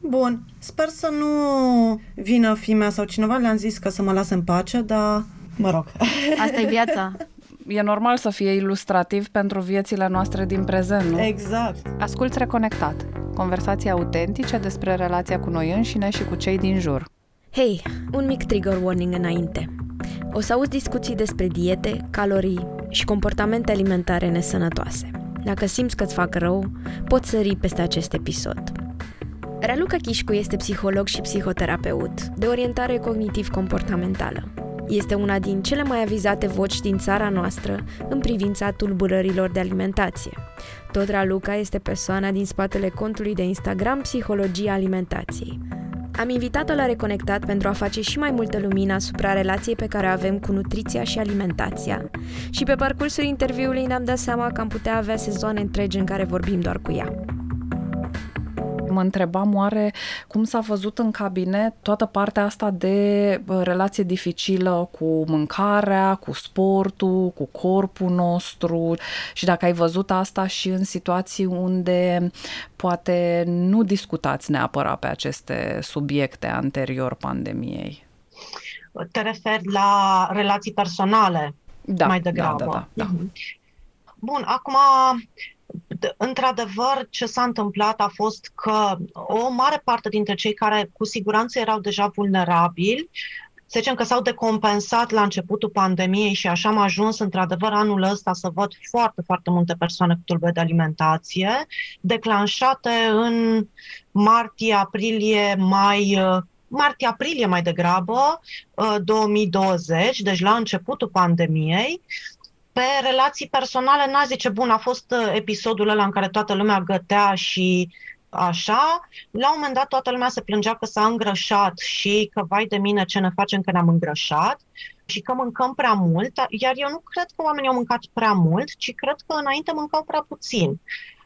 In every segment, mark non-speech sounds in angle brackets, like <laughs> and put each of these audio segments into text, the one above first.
Bun, sper să nu vină fimea sau cineva le-am zis că să mă lase în pace, dar mă rog. <laughs> Asta e viața. E normal să fie ilustrativ pentru viețile noastre din prezent, nu? Exact. Asculți Reconectat. Conversații autentice despre relația cu noi înșine și cu cei din jur. Hei, un mic trigger warning înainte. O să auzi discuții despre diete, calorii și comportamente alimentare nesănătoase. Dacă simți că-ți fac rău, poți sări peste acest episod. Raluca Chișcu este psiholog și psihoterapeut de orientare cognitiv-comportamentală. Este una din cele mai avizate voci din țara noastră în privința tulburărilor de alimentație. Tot Raluca este persoana din spatele contului de Instagram Psihologia Alimentației. Am invitat-o la Reconectat pentru a face și mai multă lumină asupra relației pe care o avem cu nutriția și alimentația. Și pe parcursul interviului ne-am dat seama că am putea avea sezoane întregi în care vorbim doar cu ea mă întrebam oare cum s-a văzut în cabinet toată partea asta de relație dificilă cu mâncarea, cu sportul, cu corpul nostru și dacă ai văzut asta și în situații unde poate nu discutați neapărat pe aceste subiecte anterior pandemiei. Te referi la relații personale da, mai degrabă. Da, da, da, da. Bun, acum într-adevăr, ce s-a întâmplat a fost că o mare parte dintre cei care cu siguranță erau deja vulnerabili, să zicem că s-au decompensat la începutul pandemiei și așa am ajuns într-adevăr anul ăsta să văd foarte, foarte multe persoane cu tulbe de alimentație, declanșate în martie, aprilie, mai martie-aprilie mai degrabă, 2020, deci la începutul pandemiei, pe relații personale, n-a zice, bun, a fost uh, episodul ăla în care toată lumea gătea și așa, la un moment dat toată lumea se plângea că s-a îngrășat și că, vai de mine, ce ne facem că ne-am îngrășat și că mâncăm prea mult, iar eu nu cred că oamenii au mâncat prea mult, ci cred că înainte mâncau prea puțin.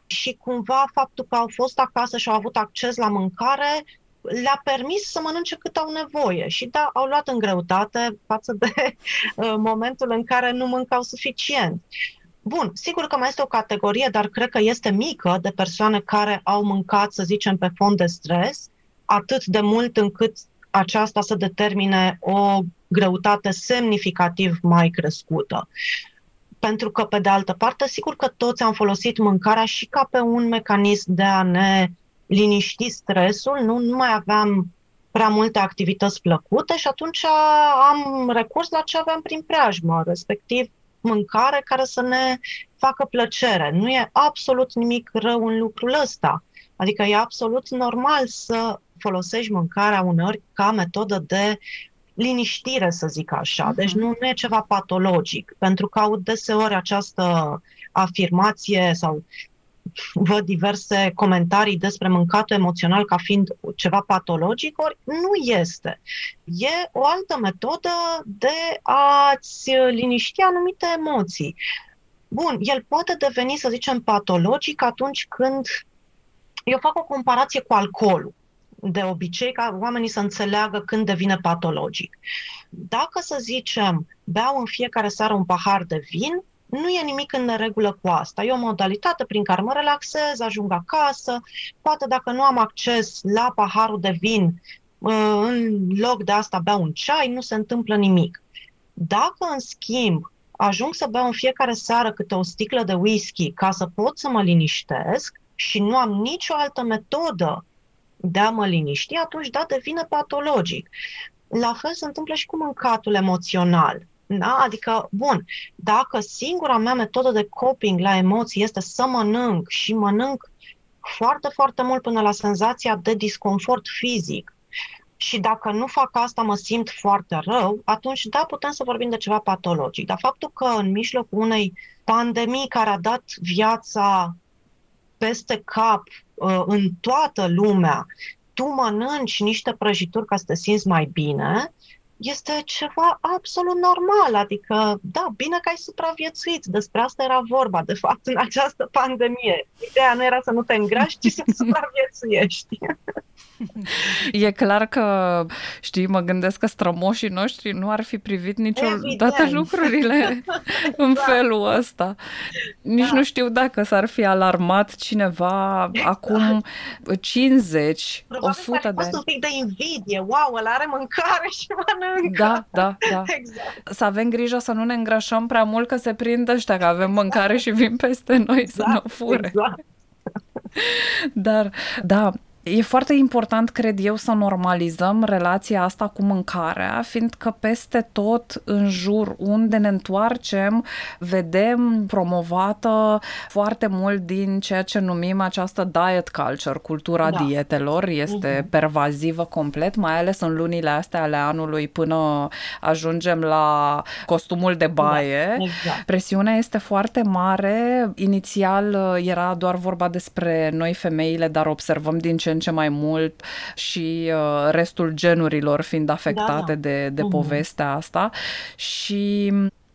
Și cumva faptul că au fost acasă și au avut acces la mâncare le-a permis să mănânce cât au nevoie și da, au luat în greutate față de <laughs> uh, momentul în care nu mâncau suficient. Bun, sigur că mai este o categorie, dar cred că este mică, de persoane care au mâncat, să zicem, pe fond de stres, atât de mult încât aceasta să determine o greutate semnificativ mai crescută. Pentru că, pe de altă parte, sigur că toți am folosit mâncarea și ca pe un mecanism de a ne liniști stresul, nu, nu mai aveam prea multe activități plăcute și atunci am recurs la ce aveam prin preajmă, respectiv mâncare care să ne facă plăcere. Nu e absolut nimic rău în lucrul ăsta. Adică e absolut normal să folosești mâncarea uneori ca metodă de liniștire, să zic așa. Deci mhm. nu, nu e ceva patologic, pentru că aud deseori această afirmație sau văd diverse comentarii despre mâncatul emoțional ca fiind ceva patologic, ori nu este. E o altă metodă de a-ți liniști anumite emoții. Bun, el poate deveni, să zicem, patologic atunci când eu fac o comparație cu alcoolul de obicei ca oamenii să înțeleagă când devine patologic. Dacă, să zicem, beau în fiecare seară un pahar de vin, nu e nimic în neregulă cu asta. E o modalitate prin care mă relaxez, ajung acasă, poate dacă nu am acces la paharul de vin, uh, în loc de asta beau un ceai, nu se întâmplă nimic. Dacă, în schimb, ajung să beau în fiecare seară câte o sticlă de whisky ca să pot să mă liniștesc și nu am nicio altă metodă de a mă liniști, atunci, da, devine patologic. La fel se întâmplă și cu mâncatul emoțional. Da? Adică, bun, dacă singura mea metodă de coping la emoții este să mănânc și mănânc foarte, foarte mult până la senzația de disconfort fizic și dacă nu fac asta mă simt foarte rău, atunci da, putem să vorbim de ceva patologic. Dar faptul că în mijlocul unei pandemii care a dat viața peste cap uh, în toată lumea, tu mănânci niște prăjituri ca să te simți mai bine, este ceva absolut normal. Adică, da, bine că ai supraviețuit. Despre asta era vorba, de fapt, în această pandemie. Ideea nu era să nu te îngrași, ci să <laughs> supraviețuiești. E clar că, știi, mă gândesc că strămoșii noștri nu ar fi privit niciodată Evident. lucrurile <laughs> în da. felul ăsta. Nici da. nu știu dacă s-ar fi alarmat cineva exact. acum 50, Probabil 100 de ani. un pic de invidie. Wow, ăla are mâncare și mănâncă. Da, da, da. <laughs> Exact. Să avem grijă să nu ne îngrășăm prea mult că se prind ăștia că avem mâncare și vin peste noi exact, să ne fure. Exact. Dar, da, E foarte important, cred eu, să normalizăm relația asta cu mâncarea, fiindcă peste tot în jur unde ne întoarcem, vedem promovată foarte mult din ceea ce numim această diet culture, cultura da. dietelor, este uh-huh. pervazivă complet, mai ales în lunile astea ale anului până ajungem la costumul de baie. Da, exact. Presiunea este foarte mare. Inițial era doar vorba despre noi femeile, dar observăm din ce în ce mai mult și uh, restul genurilor fiind afectate da, da. de, de uh-huh. povestea asta și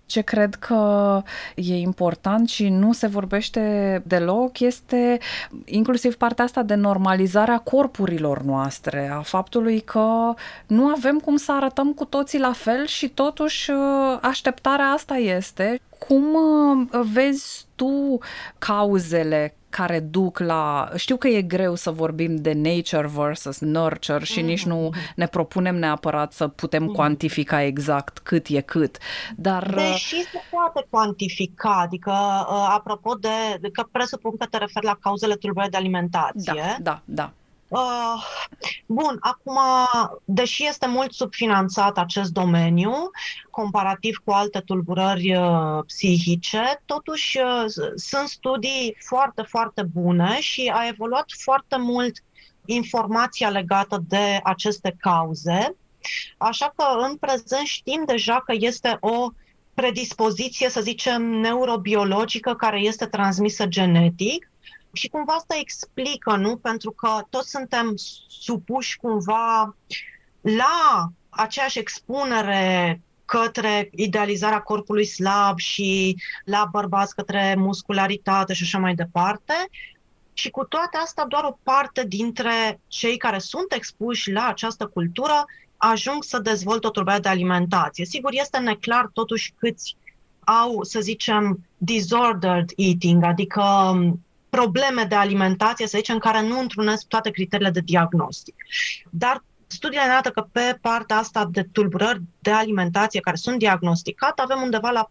ce cred că e important și nu se vorbește deloc este inclusiv partea asta de normalizarea corpurilor noastre, a faptului că nu avem cum să arătăm cu toții la fel și totuși uh, așteptarea asta este. Cum uh, vezi tu cauzele care duc la... Știu că e greu să vorbim de nature versus nurture și mm-hmm. nici nu mm-hmm. ne propunem neapărat să putem mm-hmm. cuantifica exact cât e cât, dar... Uh, Deși se poate cuantifica, adică uh, apropo de... că presupun că te referi la cauzele tulburării de alimentație. Da, da, da. Uh, bun, acum, deși este mult subfinanțat acest domeniu, comparativ cu alte tulburări uh, psihice, totuși uh, sunt studii foarte, foarte bune și a evoluat foarte mult informația legată de aceste cauze. Așa că în prezent știm deja că este o predispoziție, să zicem, neurobiologică care este transmisă genetic și cumva asta explică, nu? Pentru că toți suntem supuși cumva la aceeași expunere către idealizarea corpului slab și la bărbați către muscularitate și așa mai departe. Și cu toate astea, doar o parte dintre cei care sunt expuși la această cultură ajung să dezvolte o tulburare de alimentație. Sigur, este neclar totuși câți au, să zicem, disordered eating, adică probleme de alimentație, să zicem, care nu întrunesc toate criteriile de diagnostic. Dar studiile ne arată că pe partea asta de tulburări de alimentație care sunt diagnosticate, avem undeva la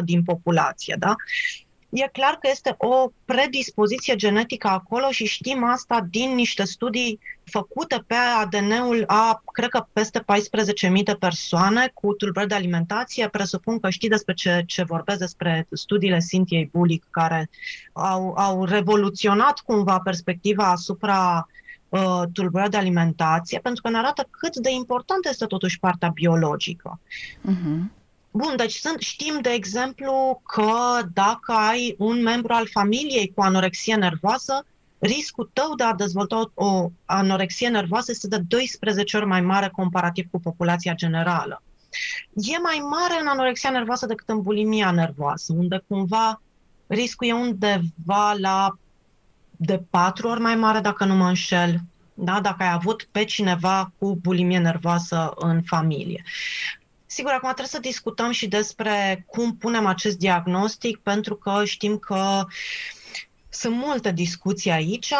4% din populație. Da? E clar că este o predispoziție genetică acolo și știm asta din niște studii făcute pe ADN-ul a, cred că, peste 14.000 de persoane cu tulburări de alimentație. Presupun că știi despre ce, ce vorbesc, despre studiile Cintiei Bulic, care au, au revoluționat cumva perspectiva asupra uh, tulburări de alimentație, pentru că ne arată cât de importantă este totuși partea biologică. Uh-huh. Bun, deci sunt, știm, de exemplu, că dacă ai un membru al familiei cu anorexie nervoasă, riscul tău de a dezvolta o anorexie nervoasă este de 12 ori mai mare comparativ cu populația generală. E mai mare în anorexia nervoasă decât în bulimia nervoasă, unde cumva riscul e undeva la de patru ori mai mare, dacă nu mă înșel, da? dacă ai avut pe cineva cu bulimie nervoasă în familie. Sigur, acum trebuie să discutăm și despre cum punem acest diagnostic, pentru că știm că sunt multe discuții aici.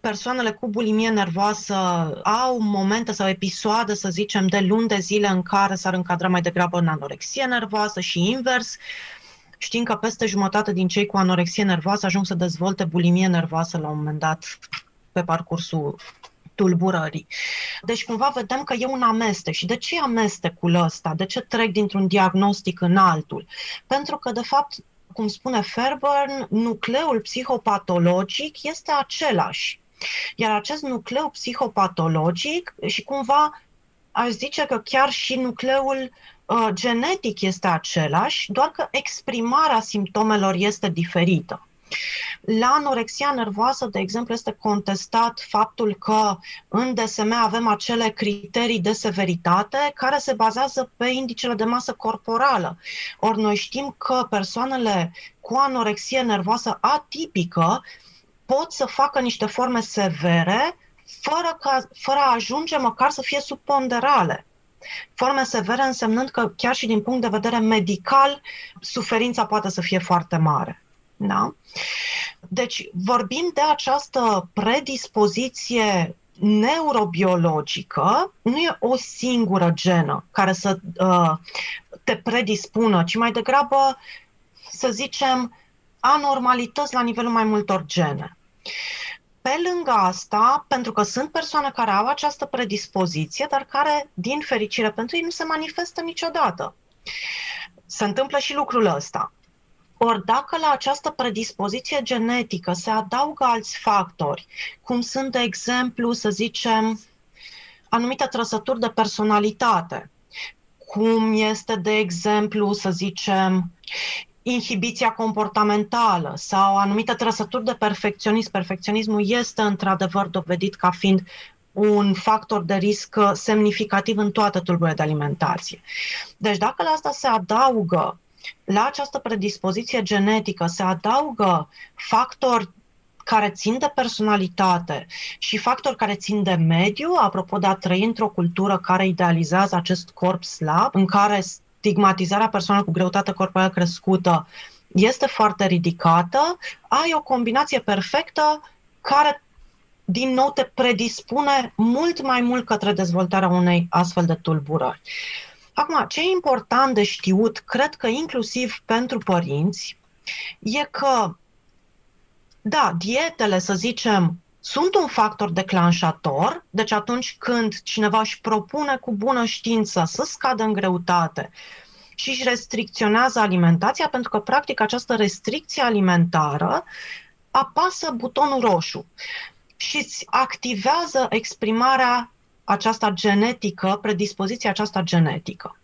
Persoanele cu bulimie nervoasă au momente sau episoade, să zicem, de luni de zile în care s-ar încadra mai degrabă în anorexie nervoasă și invers. Știm că peste jumătate din cei cu anorexie nervoasă ajung să dezvolte bulimie nervoasă la un moment dat pe parcursul tulburării. Deci cumva vedem că e un amestec. Și de ce amestecul ăsta? De ce trec dintr-un diagnostic în altul? Pentru că, de fapt, cum spune Fairburn, nucleul psihopatologic este același. Iar acest nucleu psihopatologic și cumva aș zice că chiar și nucleul uh, genetic este același, doar că exprimarea simptomelor este diferită. La anorexia nervoasă, de exemplu, este contestat faptul că în DSM avem acele criterii de severitate care se bazează pe indicele de masă corporală. Ori noi știm că persoanele cu anorexie nervoasă atipică pot să facă niște forme severe fără, ca, fără a ajunge măcar să fie subponderale. Forme severe însemnând că chiar și din punct de vedere medical, suferința poate să fie foarte mare. Da? Deci vorbim de această predispoziție neurobiologică, nu e o singură genă care să uh, te predispună, ci mai degrabă, să zicem, anormalități la nivelul mai multor gene. Pe lângă asta, pentru că sunt persoane care au această predispoziție, dar care, din fericire pentru ei, nu se manifestă niciodată. Se întâmplă și lucrul ăsta. Ori dacă la această predispoziție genetică se adaugă alți factori, cum sunt, de exemplu, să zicem, anumite trăsături de personalitate, cum este, de exemplu, să zicem, inhibiția comportamentală sau anumite trăsături de perfecționism. Perfecționismul este într-adevăr dovedit ca fiind un factor de risc semnificativ în toate tulburile de alimentație. Deci dacă la asta se adaugă, la această predispoziție genetică se adaugă factori care țin de personalitate și factori care țin de mediu, apropo de a trăi într-o cultură care idealizează acest corp slab, în care stigmatizarea persoanelor cu greutate corporală crescută este foarte ridicată, ai o combinație perfectă care din nou te predispune mult mai mult către dezvoltarea unei astfel de tulburări. Acum, ce e important de știut, cred că inclusiv pentru părinți, e că, da, dietele, să zicem, sunt un factor declanșator, deci atunci când cineva își propune cu bună știință să scadă în greutate și își restricționează alimentația, pentru că practic această restricție alimentară apasă butonul roșu și îți activează exprimarea aceasta genetică, predispoziția aceasta genetică.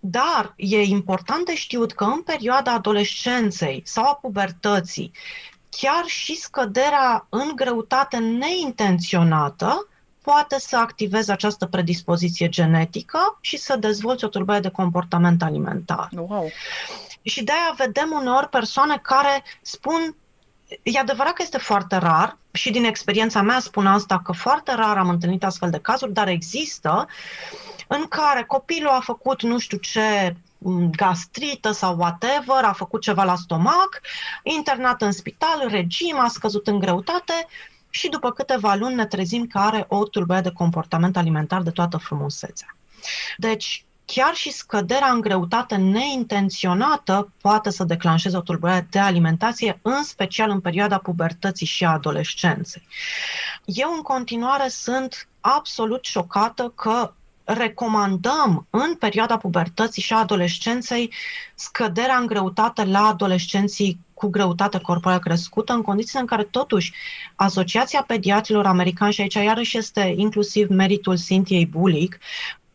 Dar e important de știut că în perioada adolescenței sau a pubertății, chiar și scăderea în greutate neintenționată poate să activeze această predispoziție genetică și să dezvolți o tulburare de comportament alimentar. Wow. Și de-aia vedem uneori persoane care spun e adevărat că este foarte rar și din experiența mea spun asta că foarte rar am întâlnit astfel de cazuri, dar există în care copilul a făcut nu știu ce gastrită sau whatever, a făcut ceva la stomac, internat în spital, regim, a scăzut în greutate și după câteva luni ne trezim că are o tulburare de comportament alimentar de toată frumusețea. Deci, chiar și scăderea în greutate neintenționată poate să declanșeze o tulburare de alimentație, în special în perioada pubertății și a adolescenței. Eu în continuare sunt absolut șocată că recomandăm în perioada pubertății și a adolescenței scăderea în greutate la adolescenții cu greutate corporală crescută, în condițiile în care totuși Asociația Pediatrilor Americani, și aici iarăși este inclusiv meritul Cintiei Bulic,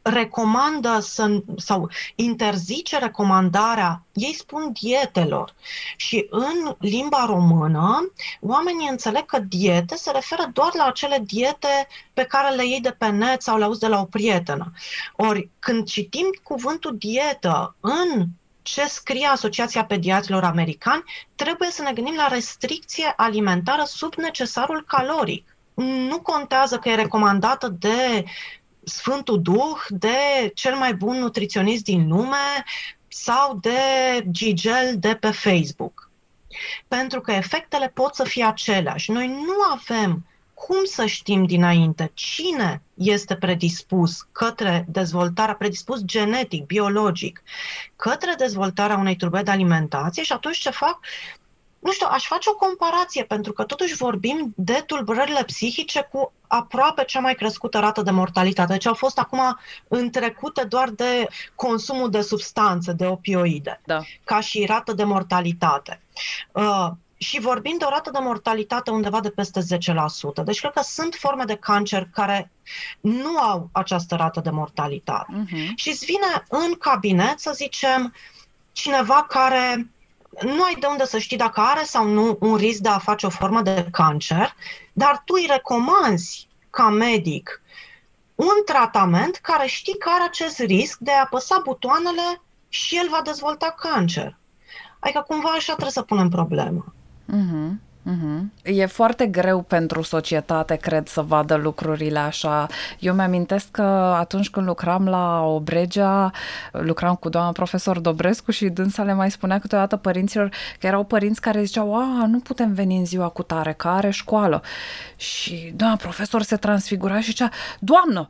recomandă să, sau interzice recomandarea, ei spun dietelor. Și în limba română, oamenii înțeleg că diete se referă doar la acele diete pe care le iei de pe net sau le auzi de la o prietenă. Ori când citim cuvântul dietă în ce scrie Asociația Pediatrilor Americani, trebuie să ne gândim la restricție alimentară sub necesarul caloric. Nu contează că e recomandată de Sfântul Duh, de cel mai bun nutriționist din lume sau de Gigel de pe Facebook. Pentru că efectele pot să fie aceleași. Noi nu avem cum să știm dinainte cine este predispus către dezvoltarea, predispus genetic, biologic, către dezvoltarea unei trube de alimentație și atunci ce fac? Nu știu, aș face o comparație, pentru că totuși vorbim de tulburările psihice cu aproape cea mai crescută rată de mortalitate. Deci au fost acum întrecute doar de consumul de substanțe, de opioide, da. ca și rată de mortalitate. Uh, și vorbim de o rată de mortalitate undeva de peste 10%. Deci cred că sunt forme de cancer care nu au această rată de mortalitate. Uh-huh. Și îți vine în cabinet, să zicem, cineva care nu ai de unde să știi dacă are sau nu un risc de a face o formă de cancer, dar tu îi recomanzi ca medic un tratament care știi că are acest risc de a apăsa butoanele și el va dezvolta cancer. Adică cumva așa trebuie să punem problema. Mm-hmm. Uh-huh. E foarte greu pentru societate, cred, să vadă lucrurile așa. Eu mi-amintesc că atunci când lucram la Obregea, lucram cu doamna profesor Dobrescu și dânsa le mai spunea câteodată părinților că erau părinți care ziceau, a, nu putem veni în ziua cu tare, că are școală. Și doamna profesor se transfigura și zicea, doamnă,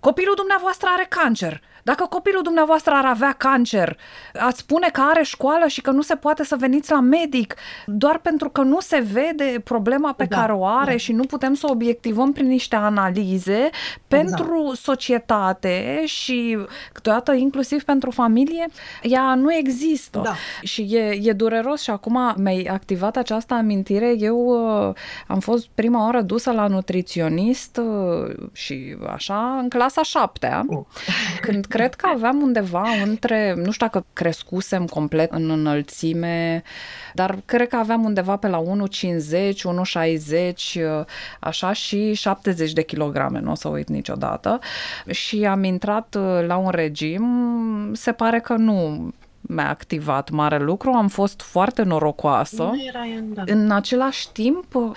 copilul dumneavoastră are cancer dacă copilul dumneavoastră ar avea cancer, ați spune că are școală și că nu se poate să veniți la medic doar pentru că nu se vede problema pe da, care o are da. și nu putem să obiectivăm prin niște analize exact. pentru societate și câteodată inclusiv pentru familie, ea nu există. Da. Și e, e dureros și acum mi-ai activat această amintire. Eu uh, am fost prima oară dusă la nutriționist uh, și așa în clasa șaptea, uh. când cred că aveam undeva între, nu știu dacă crescusem complet în înălțime, dar cred că aveam undeva pe la 1,50, 1,60, așa și 70 de kilograme, nu o să uit niciodată. Și am intrat uh, la un regim, se pare că nu mi-a activat mare lucru, am fost foarte norocoasă. Nu era în, da. în același timp,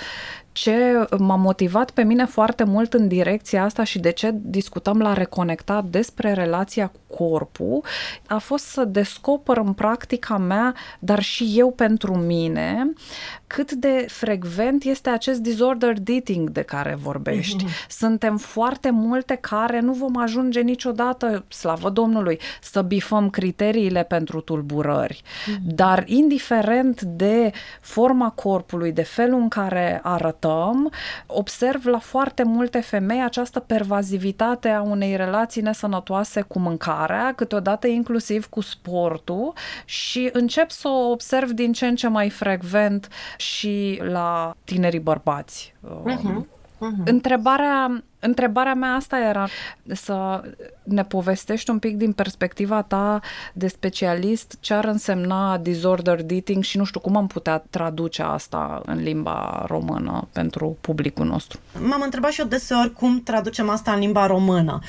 ce m-a motivat pe mine foarte mult în direcția asta și de ce discutăm la Reconectat despre relația cu corpul, a fost să descoper în practica mea, dar și eu pentru mine, cât de frecvent este acest disordered eating de care vorbești. Mm-hmm. Suntem foarte multe care nu vom ajunge niciodată, slavă Domnului, să bifăm criteriile pentru tulburări. Mm-hmm. Dar indiferent de forma corpului, de felul în care arătăm, observ la foarte multe femei această pervazivitate a unei relații nesănătoase cu mâncarea, câteodată inclusiv cu sportul și încep să o observ din ce în ce mai frecvent și la tinerii bărbați. Uh-huh. Uh-huh. Întrebarea, întrebarea mea asta era să ne povestești un pic din perspectiva ta de specialist ce ar însemna disorder eating și nu știu cum am putea traduce asta în limba română pentru publicul nostru. M-am întrebat și eu deseori cum traducem asta în limba română.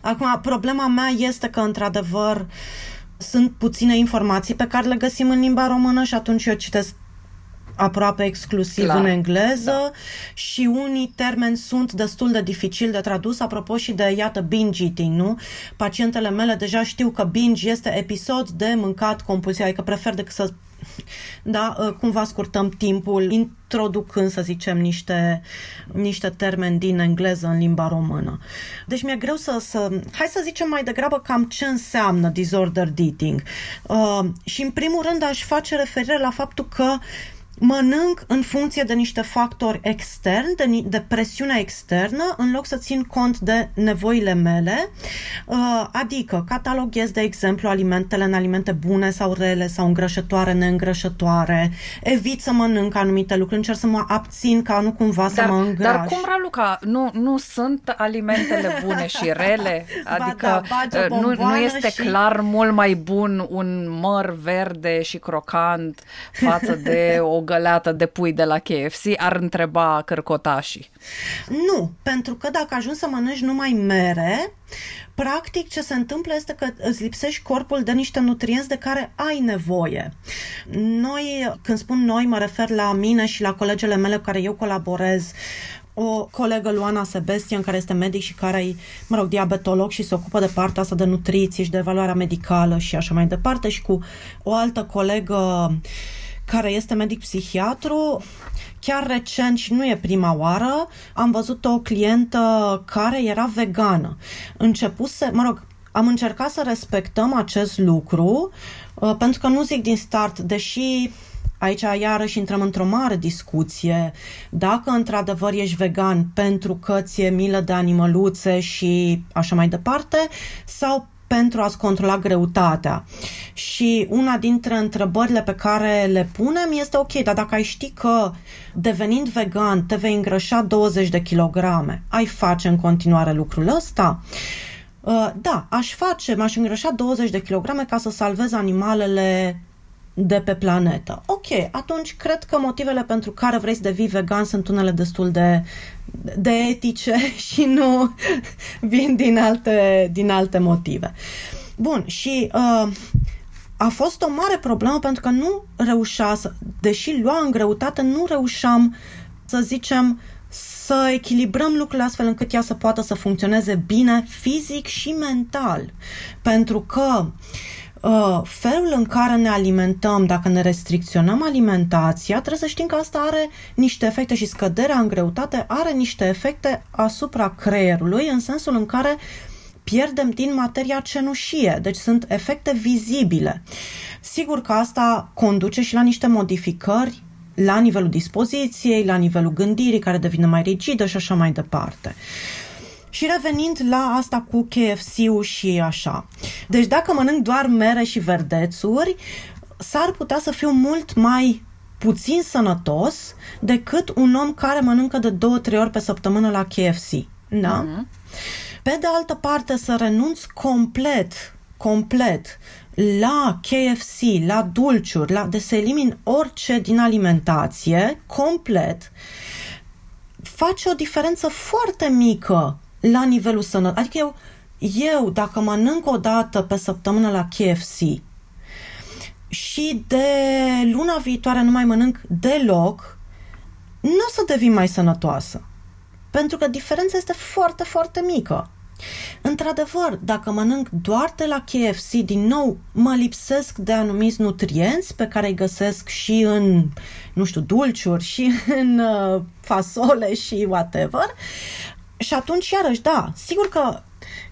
Acum, problema mea este că, într-adevăr, sunt puține informații pe care le găsim în limba română și atunci eu citesc aproape exclusiv Clar. în engleză da. și unii termeni sunt destul de dificil de tradus, apropo și de, iată, binge eating, nu? Pacientele mele deja știu că binge este episod de mâncat compulsiv, adică prefer decât să <laughs> da, ă, cumva scurtăm timpul introducând, să zicem, niște, niște termeni din engleză în limba română. Deci mi-e greu să, să... Hai să zicem mai degrabă cam ce înseamnă disorder eating. Uh, și în primul rând aș face referire la faptul că mănânc în funcție de niște factori externi, de, de presiunea externă, în loc să țin cont de nevoile mele, uh, adică cataloghez, de exemplu, alimentele în alimente bune sau rele sau îngrășătoare, neîngrășătoare, evit să mănânc anumite lucruri, încerc să mă abțin ca nu cumva dar, să mă îngraș. Dar cum, Raluca, nu, nu sunt alimentele bune și <laughs> rele? Adică ba da, uh, nu, nu este și... clar mult mai bun un măr verde și crocant față de o <laughs> găleată de pui de la KFC, ar întreba cărcotașii. Nu, pentru că dacă ajungi să mănânci numai mere, practic ce se întâmplă este că îți lipsești corpul de niște nutrienți de care ai nevoie. Noi, când spun noi, mă refer la mine și la colegele mele cu care eu colaborez, o colegă, Luana Sebastian, care este medic și care e, mă rog, diabetolog și se ocupă de partea asta de nutriție și de evaluarea medicală și așa mai departe și cu o altă colegă uh, care este medic psihiatru. Chiar recent și nu e prima oară, am văzut o clientă care era vegană. Începuse, mă rog, am încercat să respectăm acest lucru, uh, pentru că nu zic din start, deși aici iarăși intrăm într-o mare discuție, dacă într-adevăr ești vegan pentru că ți-e milă de animăluțe și așa mai departe, sau pentru a-ți controla greutatea. Și una dintre întrebările pe care le punem este ok, dar dacă ai ști că devenind vegan te vei îngrășa 20 de kilograme, ai face în continuare lucrul ăsta? Uh, da, aș face, m-aș îngrășa 20 de kilograme ca să salvez animalele de pe planetă. Ok, atunci cred că motivele pentru care vrei să devii vegan sunt unele destul de, de etice <laughs> și nu <laughs> vin din alte, din alte motive. Bun, și uh, a fost o mare problemă pentru că nu reușea să, deși lua în greutate, nu reușeam să zicem să echilibrăm lucrurile astfel încât ea să poată să funcționeze bine fizic și mental. Pentru că uh, felul în care ne alimentăm, dacă ne restricționăm alimentația, trebuie să știm că asta are niște efecte și scăderea în greutate are niște efecte asupra creierului, în sensul în care pierdem din materia cenușie, deci sunt efecte vizibile. Sigur că asta conduce și la niște modificări la nivelul dispoziției, la nivelul gândirii, care devine mai rigidă și așa mai departe. Și revenind la asta cu KFC-ul și așa. Deci dacă mănânc doar mere și verdețuri, s-ar putea să fiu mult mai puțin sănătos decât un om care mănâncă de două, trei ori pe săptămână la KFC. Da? Uh-huh. Pe de altă parte, să renunț complet, complet la KFC, la dulciuri, la, de să elimin orice din alimentație, complet, face o diferență foarte mică la nivelul sănătății. Adică eu, eu, dacă mănânc o dată pe săptămână la KFC și de luna viitoare nu mai mănânc deloc, nu o să devin mai sănătoasă. Pentru că diferența este foarte, foarte mică. Într-adevăr, dacă mănânc doar de la KFC, din nou, mă lipsesc de anumiți nutrienți pe care îi găsesc și în, nu știu, dulciuri și <laughs> în uh, fasole și whatever. Și atunci, iarăși, da, sigur că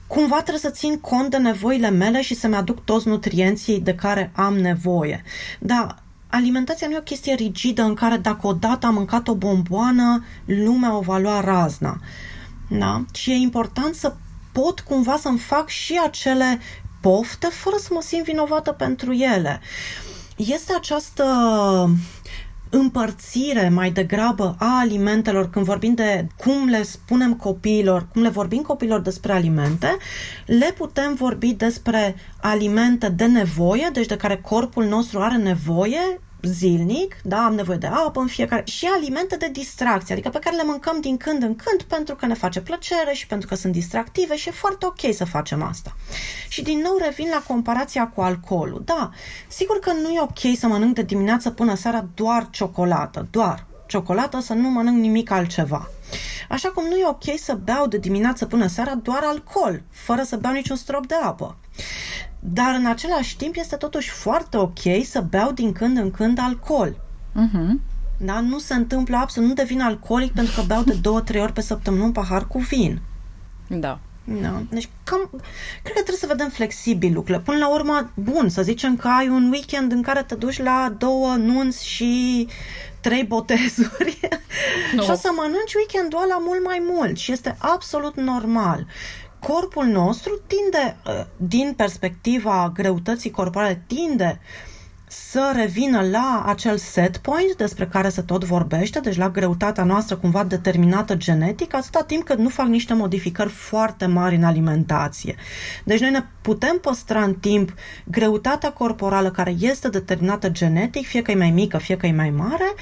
cumva trebuie să țin cont de nevoile mele și să-mi aduc toți nutrienții de care am nevoie. Dar alimentația nu e o chestie rigidă în care dacă odată am mâncat o bomboană, lumea o va lua razna. Da? Și e important să pot cumva să-mi fac și acele pofte fără să mă simt vinovată pentru ele. Este această împărțire mai degrabă a alimentelor, când vorbim de cum le spunem copiilor, cum le vorbim copiilor despre alimente, le putem vorbi despre alimente de nevoie, deci de care corpul nostru are nevoie zilnic, da, am nevoie de apă în fiecare și alimente de distracție, adică pe care le mâncăm din când în când pentru că ne face plăcere și pentru că sunt distractive și e foarte ok să facem asta. Și din nou revin la comparația cu alcoolul. Da, sigur că nu e ok să mănânc de dimineață până seara doar ciocolată, doar ciocolată, să nu mănânc nimic altceva. Așa cum nu e ok să beau de dimineață până seara doar alcool, fără să beau niciun strop de apă. Dar în același timp este totuși foarte ok să beau din când în când alcool. Uh-huh. Da? Nu se întâmplă absolut, nu devin alcoolic pentru că beau de două, trei ori pe săptămână un pahar cu vin. Da. Da. Deci, cam, cred că trebuie să vedem flexibil lucrurile. Până la urmă, bun, să zicem că ai un weekend în care te duci la două nunți și trei botezuri no. și o să mănânci weekendul ăla mult mai mult și este absolut normal corpul nostru tinde, uh, din perspectiva greutății corporale, tinde să revină la acel set point despre care se tot vorbește, deci la greutatea noastră cumva determinată genetic, atâta timp cât nu fac niște modificări foarte mari în alimentație. Deci noi ne putem păstra în timp greutatea corporală care este determinată genetic, fie că e mai mică, fie că e mai mare,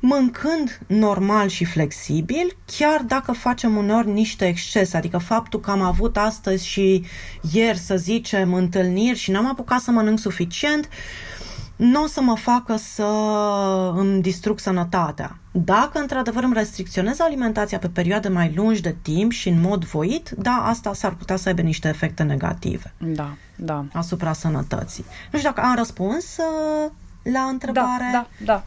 mâncând normal și flexibil, chiar dacă facem uneori niște excese, adică faptul că am avut astăzi și ieri, să zicem, întâlniri și n-am apucat să mănânc suficient, nu o să mă facă să îmi distrug sănătatea. Dacă într-adevăr îmi restricționez alimentația pe perioade mai lungi de timp și în mod voit, da, asta s-ar putea să aibă niște efecte negative. Da, da. Asupra sănătății. Nu știu dacă am răspuns uh, la întrebare. Da, da, da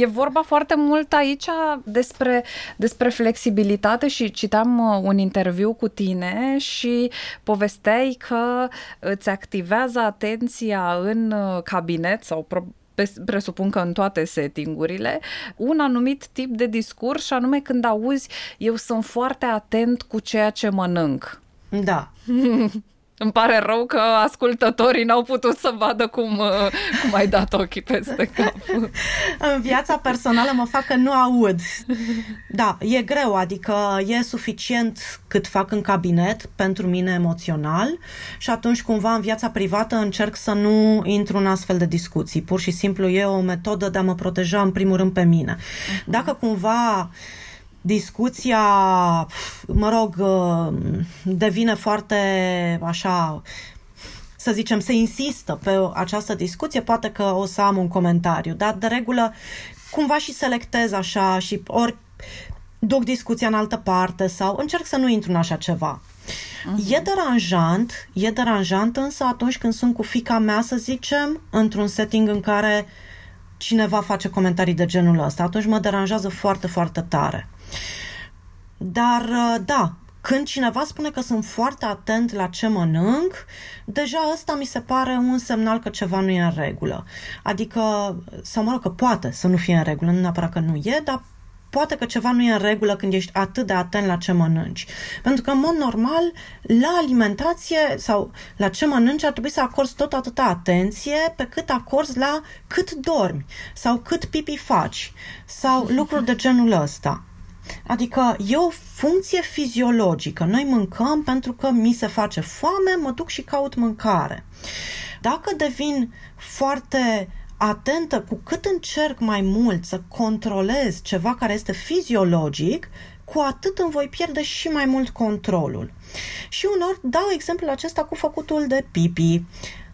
e vorba foarte mult aici despre, despre flexibilitate și citam uh, un interviu cu tine și povesteai că îți activează atenția în uh, cabinet sau pro- presupun că în toate settingurile, un anumit tip de discurs și anume când auzi eu sunt foarte atent cu ceea ce mănânc. Da. <laughs> Îmi pare rău că ascultătorii n-au putut să vadă cum, uh, cum ai dat ochii peste cap. <laughs> în viața personală mă fac că nu aud. Da, e greu, adică e suficient cât fac în cabinet pentru mine emoțional și atunci cumva în viața privată încerc să nu intru în astfel de discuții. Pur și simplu e o metodă de a mă proteja în primul rând pe mine. Uh-huh. Dacă cumva discuția, mă rog, uh, devine foarte așa să zicem, se insistă pe această discuție, poate că o să am un comentariu, dar de regulă cumva și selectez așa și ori duc discuția în altă parte sau încerc să nu intru în așa ceva. Uh-huh. E deranjant, e deranjant însă atunci când sunt cu fica mea, să zicem, într-un setting în care cineva face comentarii de genul ăsta, atunci mă deranjează foarte, foarte tare. Dar, uh, da, când cineva spune că sunt foarte atent la ce mănânc, deja ăsta mi se pare un semnal că ceva nu e în regulă. Adică, sau mă rog, că poate să nu fie în regulă, nu neapărat că nu e, dar poate că ceva nu e în regulă când ești atât de atent la ce mănânci. Pentru că, în mod normal, la alimentație sau la ce mănânci ar trebui să acorzi tot atâta atenție pe cât acorzi la cât dormi sau cât pipi faci sau lucruri de genul ăsta. Adică e o funcție fiziologică. Noi mâncăm pentru că mi se face foame, mă duc și caut mâncare. Dacă devin foarte atentă cu cât încerc mai mult să controlez ceva care este fiziologic, cu atât îmi voi pierde și mai mult controlul. Și unor dau exemplul acesta cu făcutul de pipi.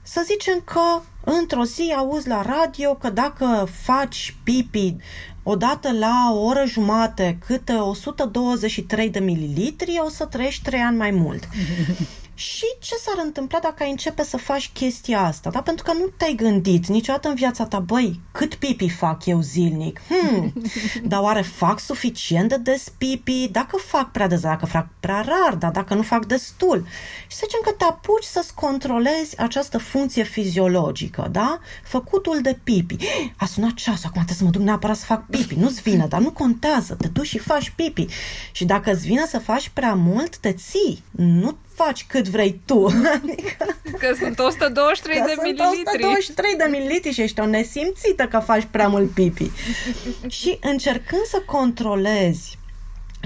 Să zicem că într-o zi auzi la radio că dacă faci pipi odată la o oră jumate câte 123 de mililitri, o să trăiești 3 ani mai mult. <laughs> Și ce s-ar întâmpla dacă ai începe să faci chestia asta? Da? Pentru că nu te-ai gândit niciodată în viața ta, băi, cât pipi fac eu zilnic? Hmm, <laughs> dar oare fac suficient de des pipi? Dacă fac prea des, dacă fac prea rar, dar dacă nu fac destul. Și să zicem că te apuci să-ți controlezi această funcție fiziologică, da? Făcutul de pipi. <gasps> A sunat ceasul, acum trebuie să mă duc neapărat să fac pipi. Nu-ți vine, dar nu contează, te duci și faci pipi. Și dacă îți vine să faci prea mult, te ții. Nu faci cât vrei tu. <laughs> Adică, că sunt 123 că de sunt mililitri. 123 de mililitri și ești o nesimțită că faci prea mult pipi. <laughs> și încercând să controlezi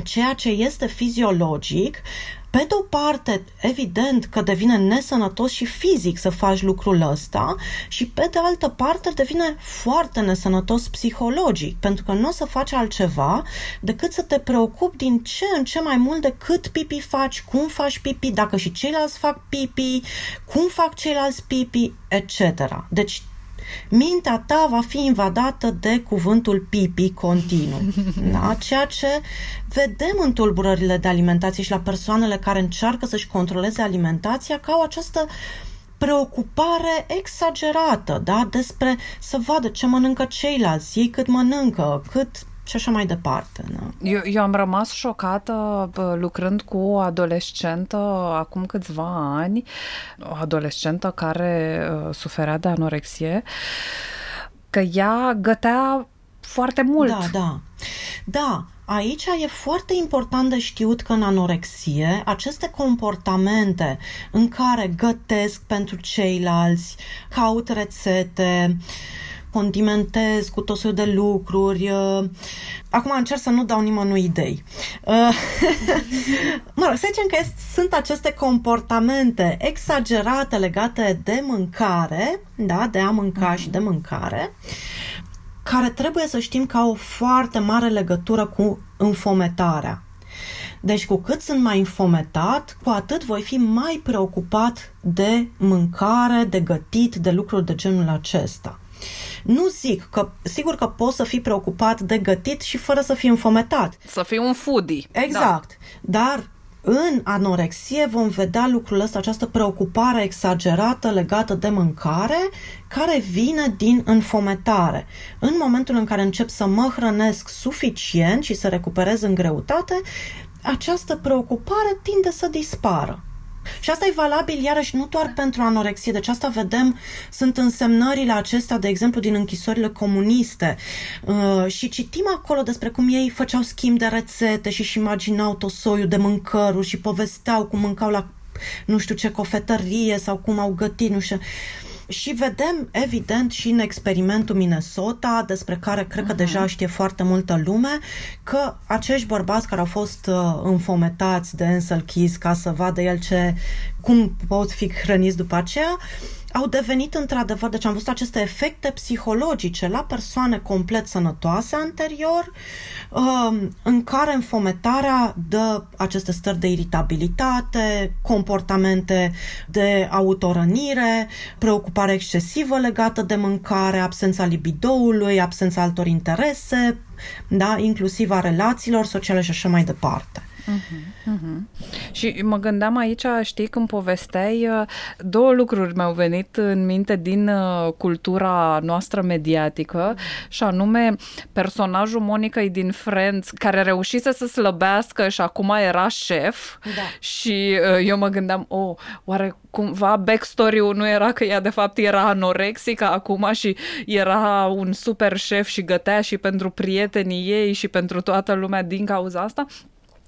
ceea ce este fiziologic, pe de o parte, evident că devine nesănătos și fizic să faci lucrul ăsta și pe de altă parte devine foarte nesănătos psihologic, pentru că nu o să faci altceva decât să te preocupi din ce în ce mai mult de cât pipi faci, cum faci pipi, dacă și ceilalți fac pipi, cum fac ceilalți pipi, etc. Deci mintea ta va fi invadată de cuvântul pipi continuu. <laughs> Da? Ceea ce vedem în tulburările de alimentație și la persoanele care încearcă să-și controleze alimentația ca o această preocupare exagerată, da? despre să vadă ce mănâncă ceilalți, ei cât mănâncă, cât și așa mai departe. Da. Eu, eu am rămas șocată lucrând cu o adolescentă acum câțiva ani, o adolescentă care uh, suferea de anorexie, că ea gătea foarte mult. Da, da. Da, Aici e foarte important de știut că în anorexie aceste comportamente în care gătesc pentru ceilalți, caut rețete, uh, condimentez cu tot de lucruri. Uh, acum încerc să nu dau nimănui idei. Uh, <laughs> mă rog, să zicem că sunt aceste comportamente exagerate legate de mâncare, da, de a mânca și de mâncare, care trebuie să știm că au o foarte mare legătură cu înfometarea. Deci cu cât sunt mai înfometat, cu atât voi fi mai preocupat de mâncare, de gătit, de lucruri de genul acesta. Nu zic că, sigur că poți să fii preocupat de gătit și fără să fii înfometat. Să fii un foodie. Exact. Da. Dar în anorexie vom vedea lucrul ăsta, această preocupare exagerată legată de mâncare, care vine din înfometare. În momentul în care încep să mă hrănesc suficient și să recuperez în greutate, această preocupare tinde să dispară. Și asta e valabil iarăși nu doar pentru anorexie, deci asta vedem, sunt însemnările acestea, de exemplu, din închisorile comuniste uh, și citim acolo despre cum ei făceau schimb de rețete și își imaginau tot soiul de mâncăruri și povesteau cum mâncau la nu știu ce cofetărie sau cum au gătit, nu știu. Și vedem, evident, și în experimentul Minnesota, despre care cred că uh-huh. deja știe foarte multă lume, că acești bărbați care au fost uh, înfometați de Ansel Keys ca să vadă el ce, cum pot fi hrăniți după aceea, au devenit într-adevăr, deci am văzut aceste efecte psihologice la persoane complet sănătoase anterior, um, în care înfometarea dă aceste stări de iritabilitate, comportamente de autorănire, preocupare excesivă legată de mâncare, absența libidoului, absența altor interese, da, inclusiv a relațiilor sociale și așa mai departe. Uh-huh, uh-huh. Și mă gândeam aici, știi, când povesteai, uh, două lucruri mi-au venit în minte din uh, cultura noastră mediatică și anume personajul Monica din Friends care reușise să slăbească și acum era șef da. și uh, eu mă gândeam, oh, oare cumva backstory-ul nu era că ea de fapt era anorexică acum și era un super șef și gătea și pentru prietenii ei și pentru toată lumea din cauza asta?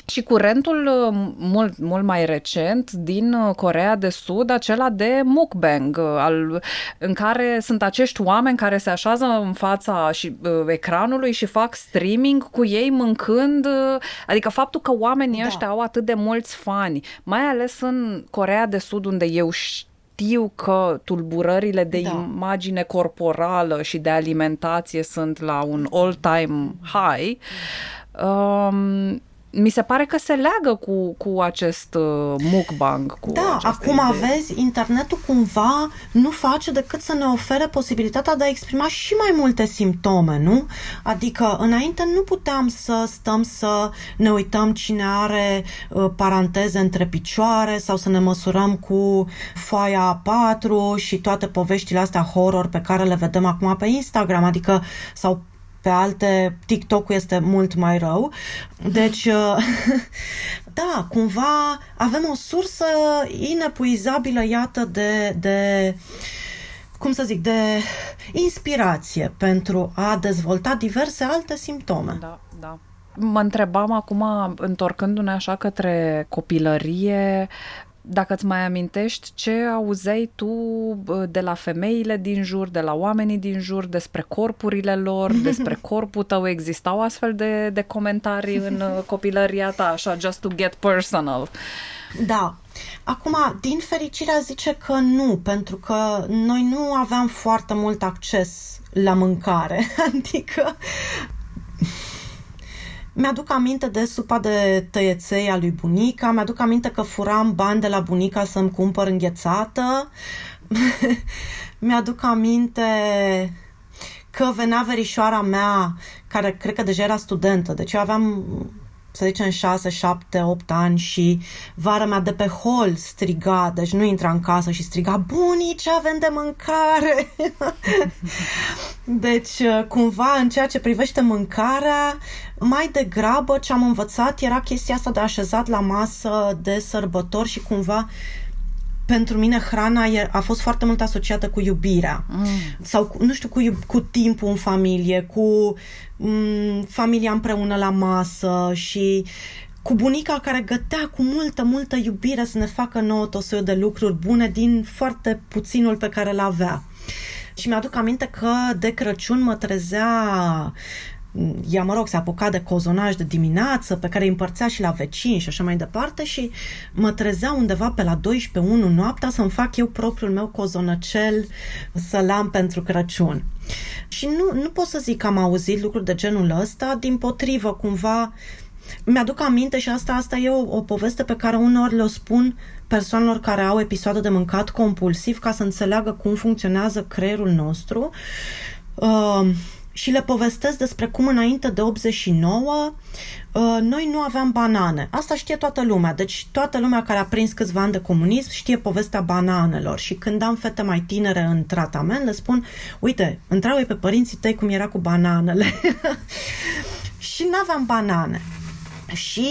Și curentul uh, mult, mult mai recent din uh, Corea de Sud, acela de mukbang, uh, al, în care sunt acești oameni care se așează în fața și, uh, ecranului și fac streaming cu ei mâncând, uh, adică faptul că oamenii da. ăștia au atât de mulți fani, mai ales în Corea de Sud unde eu știu că tulburările de da. imagine corporală și de alimentație sunt la un all-time high. Um, mi se pare că se leagă cu, cu acest uh, mukbang. Cu da, acum idee. vezi, internetul cumva nu face decât să ne ofere posibilitatea de a exprima și mai multe simptome, nu? Adică înainte nu puteam să stăm să ne uităm cine are uh, paranteze între picioare sau să ne măsurăm cu foaia A4 și toate poveștile astea horror pe care le vedem acum pe Instagram, adică sau pe alte TikTok-ul este mult mai rău. Deci, <laughs> uh, <laughs> da, cumva avem o sursă inepuizabilă, iată, de, de cum să zic, de inspirație pentru a dezvolta diverse alte simptome. Da, da. Mă întrebam acum, întorcându-ne așa către copilărie, dacă îți mai amintești ce auzeai tu de la femeile din jur, de la oamenii din jur, despre corpurile lor, <laughs> despre corpul tău, existau astfel de, de comentarii în uh, copilăria ta, așa, just to get personal? Da. Acum, din fericire, zice că nu, pentru că noi nu aveam foarte mult acces la mâncare. <laughs> Adică mi-aduc aminte de supa de tăieței a lui bunica, mi-aduc aminte că furam bani de la bunica să-mi cumpăr înghețată, <laughs> mi-aduc aminte că venea verișoara mea, care cred că deja era studentă, deci eu aveam să zicem 6, 7, 8 ani și vara mea de pe hol striga, deci nu intra în casă și striga bunici, avem de mâncare! <laughs> deci, cumva, în ceea ce privește mâncarea, mai degrabă ce am învățat era chestia asta de așezat la masă de sărbători și cumva pentru mine hrana a fost foarte mult asociată cu iubirea mm. sau, nu știu, cu, cu timpul în familie, cu mm, familia împreună la masă și cu bunica care gătea cu multă, multă iubire să ne facă nouă tot soiul de lucruri bune din foarte puținul pe care l avea. Și mi-aduc aminte că de Crăciun mă trezea ea, mă rog, se apuca de cozonaj de dimineață pe care îi împărțea și la vecini și așa mai departe și mă trezea undeva pe la 12-1 noaptea să-mi fac eu propriul meu cozonăcel să-l am pentru Crăciun. Și nu, nu pot să zic că am auzit lucruri de genul ăsta, din potrivă, cumva mi-aduc aminte și asta, asta e o, o poveste pe care uneori le spun persoanelor care au episoade de mâncat compulsiv ca să înțeleagă cum funcționează creierul nostru. Uh, și le povestesc despre cum înainte de 89 uh, noi nu aveam banane. Asta știe toată lumea. Deci toată lumea care a prins câțiva ani de comunism știe povestea bananelor. Și când am fete mai tinere în tratament, le spun, uite, întreabă pe părinții tăi cum era cu bananele. <laughs> și nu aveam banane și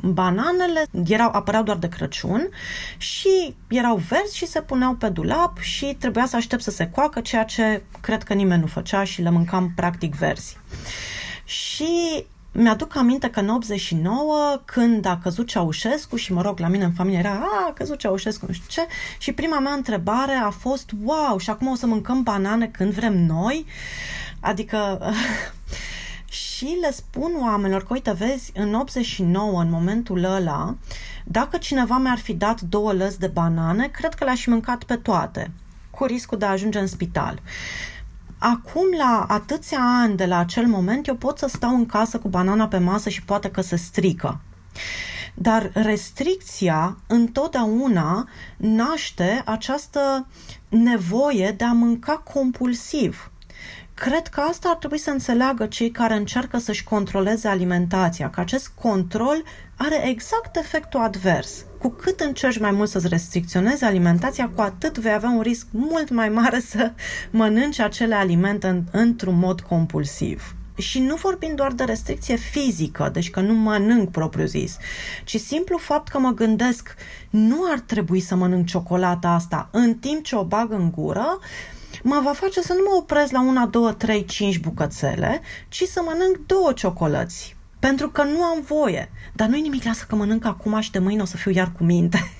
bananele erau, apăreau doar de Crăciun și erau verzi și se puneau pe dulap și trebuia să aștept să se coacă, ceea ce cred că nimeni nu făcea și le mâncam practic verzi. Și mi-aduc aminte că în 89, când a căzut Ceaușescu și, mă rog, la mine în familie era, a, a căzut Ceaușescu, nu știu ce, și prima mea întrebare a fost, wow, și acum o să mâncăm banane când vrem noi? Adică <laughs> și le spun oamenilor că, uite, vezi, în 89, în momentul ăla, dacă cineva mi-ar fi dat două lăzi de banane, cred că le-aș fi mâncat pe toate. cu riscul de a ajunge în spital. Acum, la atâția ani de la acel moment, eu pot să stau în casă cu banana pe masă și poate că se strică. Dar restricția întotdeauna naște această nevoie de a mânca compulsiv. Cred că asta ar trebui să înțeleagă cei care încearcă să-și controleze alimentația, că acest control are exact efectul advers. Cu cât încerci mai mult să-ți restricționezi alimentația, cu atât vei avea un risc mult mai mare să <laughs> mănânci acele alimente în, într-un mod compulsiv. Și nu vorbim doar de restricție fizică, deci că nu mănânc propriu zis, ci simplu fapt că mă gândesc nu ar trebui să mănânc ciocolata asta în timp ce o bag în gură, mă va face să nu mă opresc la una, două, trei, cinci bucățele, ci să mănânc două ciocolăți. Pentru că nu am voie. Dar nu-i nimic, lasă că mănânc acum și de mâine o să fiu iar cu minte. <laughs>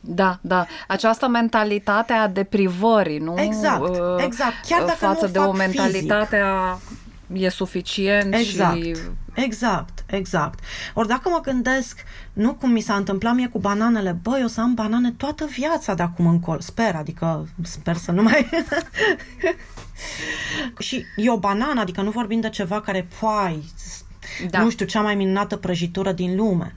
Da, da. Această mentalitate a deprivării, nu? Exact, uh, exact. Chiar dacă față nu de o mentalitate fizic. a e suficient Exact. și... Exact, exact. Ori dacă mă gândesc, nu cum mi s-a întâmplat mie cu bananele, băi, o să am banane toată viața de acum încolo. Sper, adică sper să nu mai... <laughs> și e o banană, adică nu vorbim de ceva care, poai, Da. da. nu știu, cea mai minunată prăjitură din lume.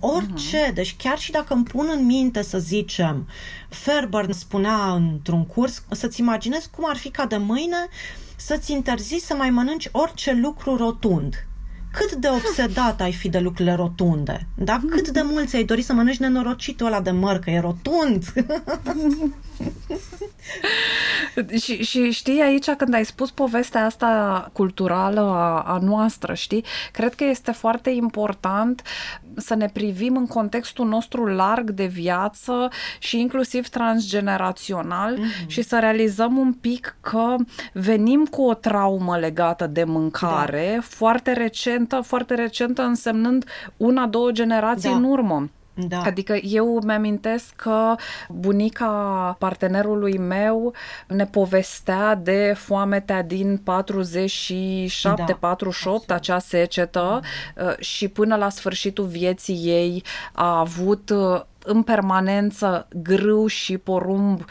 Orice, uh-huh. deci chiar și dacă îmi pun în minte, să zicem, Ferber spunea într-un curs, să-ți imaginezi cum ar fi ca de mâine să-ți interziți să mai mănânci orice lucru rotund. Cât de obsedat ai fi de lucrurile rotunde, da? Cât de mult ți-ai dori să mănânci nenorocitul ăla de măr, că e rotund. <laughs> <laughs> Și, și știi, aici când ai spus povestea asta culturală a, a noastră, știi, cred că este foarte important să ne privim în contextul nostru larg de viață și inclusiv transgenerațional mm-hmm. și să realizăm un pic că venim cu o traumă legată de mâncare da. foarte recentă, foarte recentă însemnând una, două generații Da. în urmă. Da. Adică eu mi-amintesc că bunica partenerului meu ne povestea de foametea din 47, Da, 48, acea secetă uh, și până la sfârșitul vieții ei a avut uh, în permanență grâu și porumb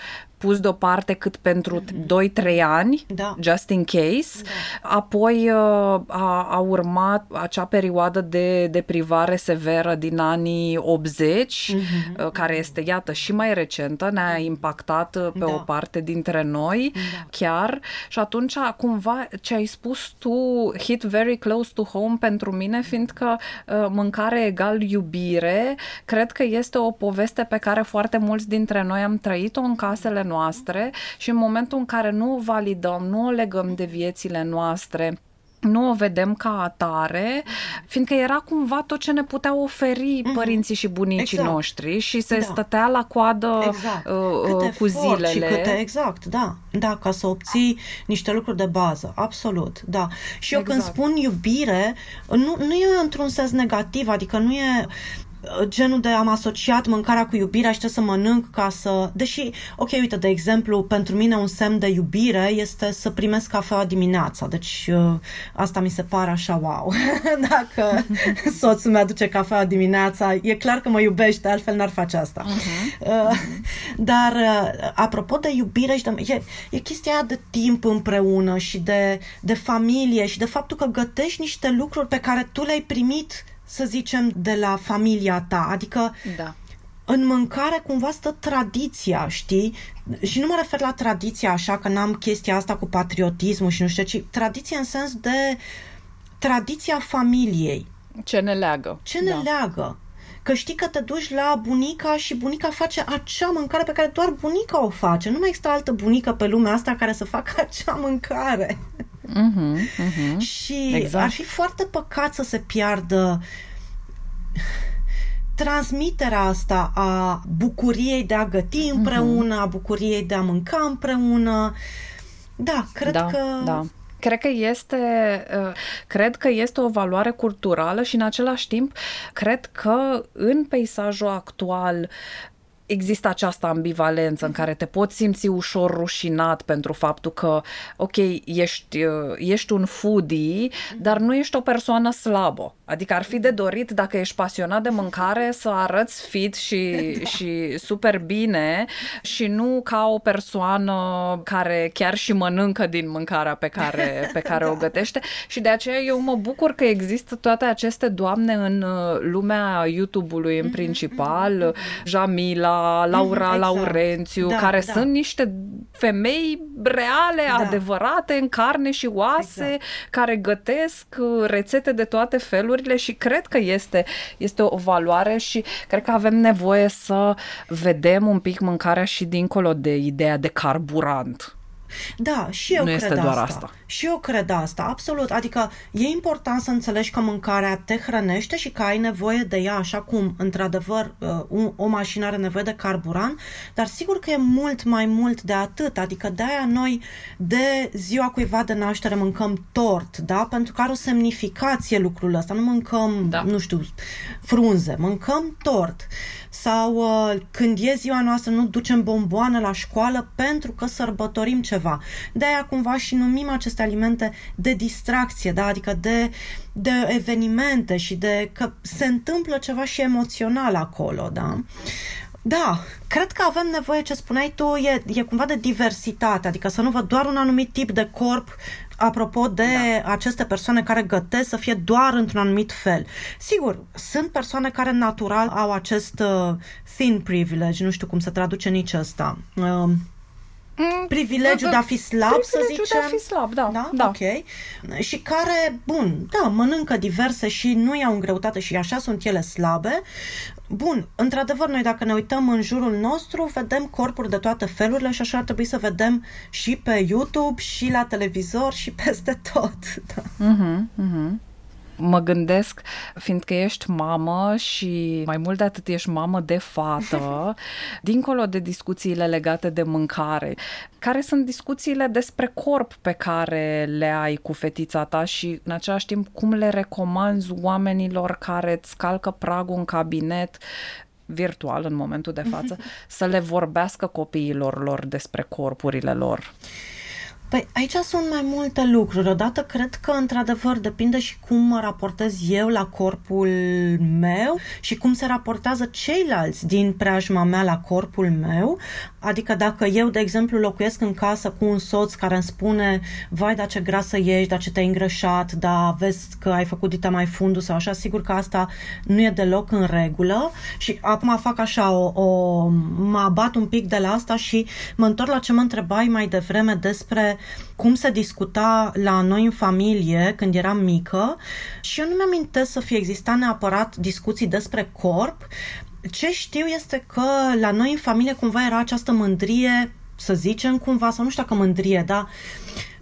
pus deoparte cât pentru 2-3 ani, Da. just in case. Apoi uh, a, a urmat acea perioadă de deprivare severă din anii 80, uh, care este, iată, și mai recentă, ne-a impactat uh, pe Da. o parte dintre noi, chiar. Și atunci, cumva, ce ai spus tu hit very close to home pentru mine, fiindcă uh, mâncare egal iubire, cred că este o poveste pe care foarte mulți dintre noi am trăit-o în casele noastre și în momentul în care nu o validăm, nu o legăm de viețile noastre, nu o vedem ca atare, fiindcă era cumva tot ce ne puteau oferi părinții și bunicii Exact. noștri și se Da. stătea la coadă Exact. uh, uh, Cât cu efort zilele. Și câte, exact, da. Da, ca să obții niște lucruri de bază. Absolut, da. Și eu când Exact. spun iubire, nu, nu e într-un sens negativ, adică nu e uh, genul de am asociat mâncarea cu iubirea și trebuie să mănânc ca să... Deși, ok, uite, de exemplu, pentru mine un semn de iubire este să primesc cafeaua dimineața. Deci uh, asta mi se pare așa wow. <laughs> Dacă <laughs> soțul mi aduce cafeaua dimineața, e clar că mă iubește, altfel n-ar face asta. Uh, Dar uh, apropo de iubire și de, e, e chestia aia de timp împreună și de, de familie și de faptul că gătești niște lucruri pe care tu le-ai primit, să zicem, de la familia ta. Adică Da. în mâncare cumva stă tradiția, știi? Și nu mă refer la tradiția așa că n-am chestia asta cu patriotismul și nu știu, ce, ci tradiția în sens de tradiția familiei. Ce ne leagă. Ce ne da. leagă? Că știi că te duci la bunica și bunica face acea mâncare pe care doar bunica o face. Nu mai există altă bunică pe lumea asta care să facă acea mâncare. Mhm, mhm. Și Exact. ar fi foarte păcat să se piardă transmiterea asta a bucuriei de a găti Mhm. împreună, a bucuriei de a mânca împreună. Da, cred da, că... Da. Cred că este uh, cred că este o valoare culturală și în același timp cred că în peisajul actual există această ambivalență în care te poți simți ușor rușinat pentru faptul că, ok, ești, uh, ești un foodie, dar nu ești o persoană slabă. Adică ar fi de dorit, dacă ești pasionat de mâncare, să arăți fit și, da. <laughs> și super bine și nu ca o persoană care chiar și mănâncă din mâncarea pe care, pe care <laughs> da. o gătește. Și de aceea eu mă bucur că există toate aceste doamne în uh, lumea YouTube-ului în mhm, principal, mhm, mhm. Jamila, Laura exact. Laurențiu, da, care da. sunt niște femei reale, da. adevărate, în carne și oase, exact. care gătesc uh, rețete de toate felurile și cred că este, este o valoare și cred că avem nevoie să vedem un pic mâncarea și dincolo de ideea de carburant. Da, și eu nu cred este doar asta. asta. Și eu cred asta, absolut. Adică e important să înțelegi că mâncarea te hrănește și că ai nevoie de ea, așa cum, într-adevăr, uh, o mașină are nevoie de carburant, dar sigur că e mult mai mult de atât. Adică de-aia noi de ziua cuiva de naștere mâncăm tort, da? Pentru că are o semnificație lucrul ăsta. Nu mâncăm, da. nu știu, frunze, mâncăm tort sau uh, când e ziua noastră nu ducem bomboană la școală pentru că sărbătorim ceva. De aia cumva și numim aceste alimente de distracție, da? adică de, de evenimente și de că se întâmplă ceva și emoțional acolo. Da? Da, cred că avem nevoie, ce spuneai tu, e, e cumva de diversitate, adică să nu văd doar un anumit tip de corp apropo de da. aceste persoane care gătesc să fie doar într-un anumit fel. Sigur, sunt persoane care natural au acest uh, thin privilege, nu știu cum se traduce nici ăsta. Uh, Mm, privilegiul de a fi slab, să zicem. de a fi slab, da. da. da. Ok. Și care, bun, da, mănâncă diverse și nu iau în greutate și așa sunt ele slabe. Bun, într-adevăr, noi dacă ne uităm în jurul nostru, vedem corpuri de toate felurile și așa ar trebui să vedem și pe YouTube, și la televizor, și peste tot. <laughs> Da. Uh-huh, uh-huh mă gândesc, fiindcă ești mamă și mai mult de atât ești mamă de fată, <laughs> dincolo de discuțiile legate de mâncare, care sunt discuțiile despre corp pe care le ai cu fetița ta și în același timp cum le recomanzi oamenilor care îți calcă pragul în cabinet virtual în momentul de față, <laughs> să le vorbească copiilor lor despre corpurile lor? Păi aici sunt mai multe lucruri. Odată cred că într-adevăr depinde și cum mă raportez eu la corpul meu și cum se raportează ceilalți din preajma mea la corpul meu. Adică dacă eu, de exemplu, locuiesc în casă cu un soț care îmi spune vai, dar ce grasă ești, dar ce te-ai îngrășat, dar vezi că ai făcut dita mai fundul sau așa, sigur că asta nu e deloc în regulă și acum fac așa, o, o, mă abat un pic de la asta și mă întorc la ce mă întrebai mai devreme despre cum se discuta la noi în familie când eram mică și eu nu mi-amintesc să fie existat neapărat discuții despre corp. Ce știu este că la noi în familie cumva era această mândrie, să zicem cumva, sau nu știu dacă mândrie, dar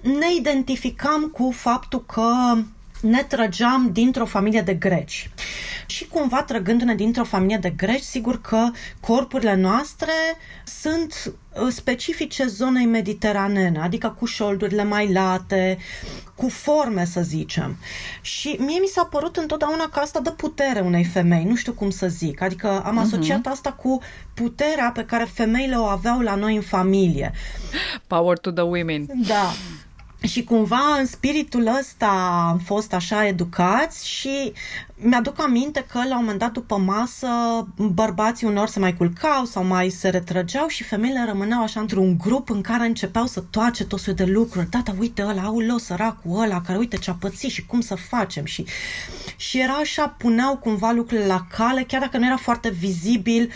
ne identificam cu faptul că ne trăgeam dintr-o familie de greci. Și cumva trăgându-ne dintr-o familie de greci, sigur că corpurile noastre sunt uh, specifice zonei mediteranene, adică cu șoldurile mai late, cu forme, să zicem. Și mie mi s-a părut întotdeauna că asta dă putere unei femei, nu știu cum să zic. Adică am mhm. asociat uh-huh. asta cu puterea pe care femeile o aveau la noi în familie. Power to the women. Da. Și cumva în spiritul ăsta am fost așa educați și mi-aduc aminte că la un moment dat după masă bărbații unor se mai culcau sau mai se retrăgeau și femeile rămâneau așa într-un grup în care începeau să toace tot soiul de lucruri. Da, da, uite ăla, aulă, săracul ăla, care uite ce-a pățit și cum să facem. Și, și era așa, puneau cumva lucrurile la cale, chiar dacă nu era foarte vizibil,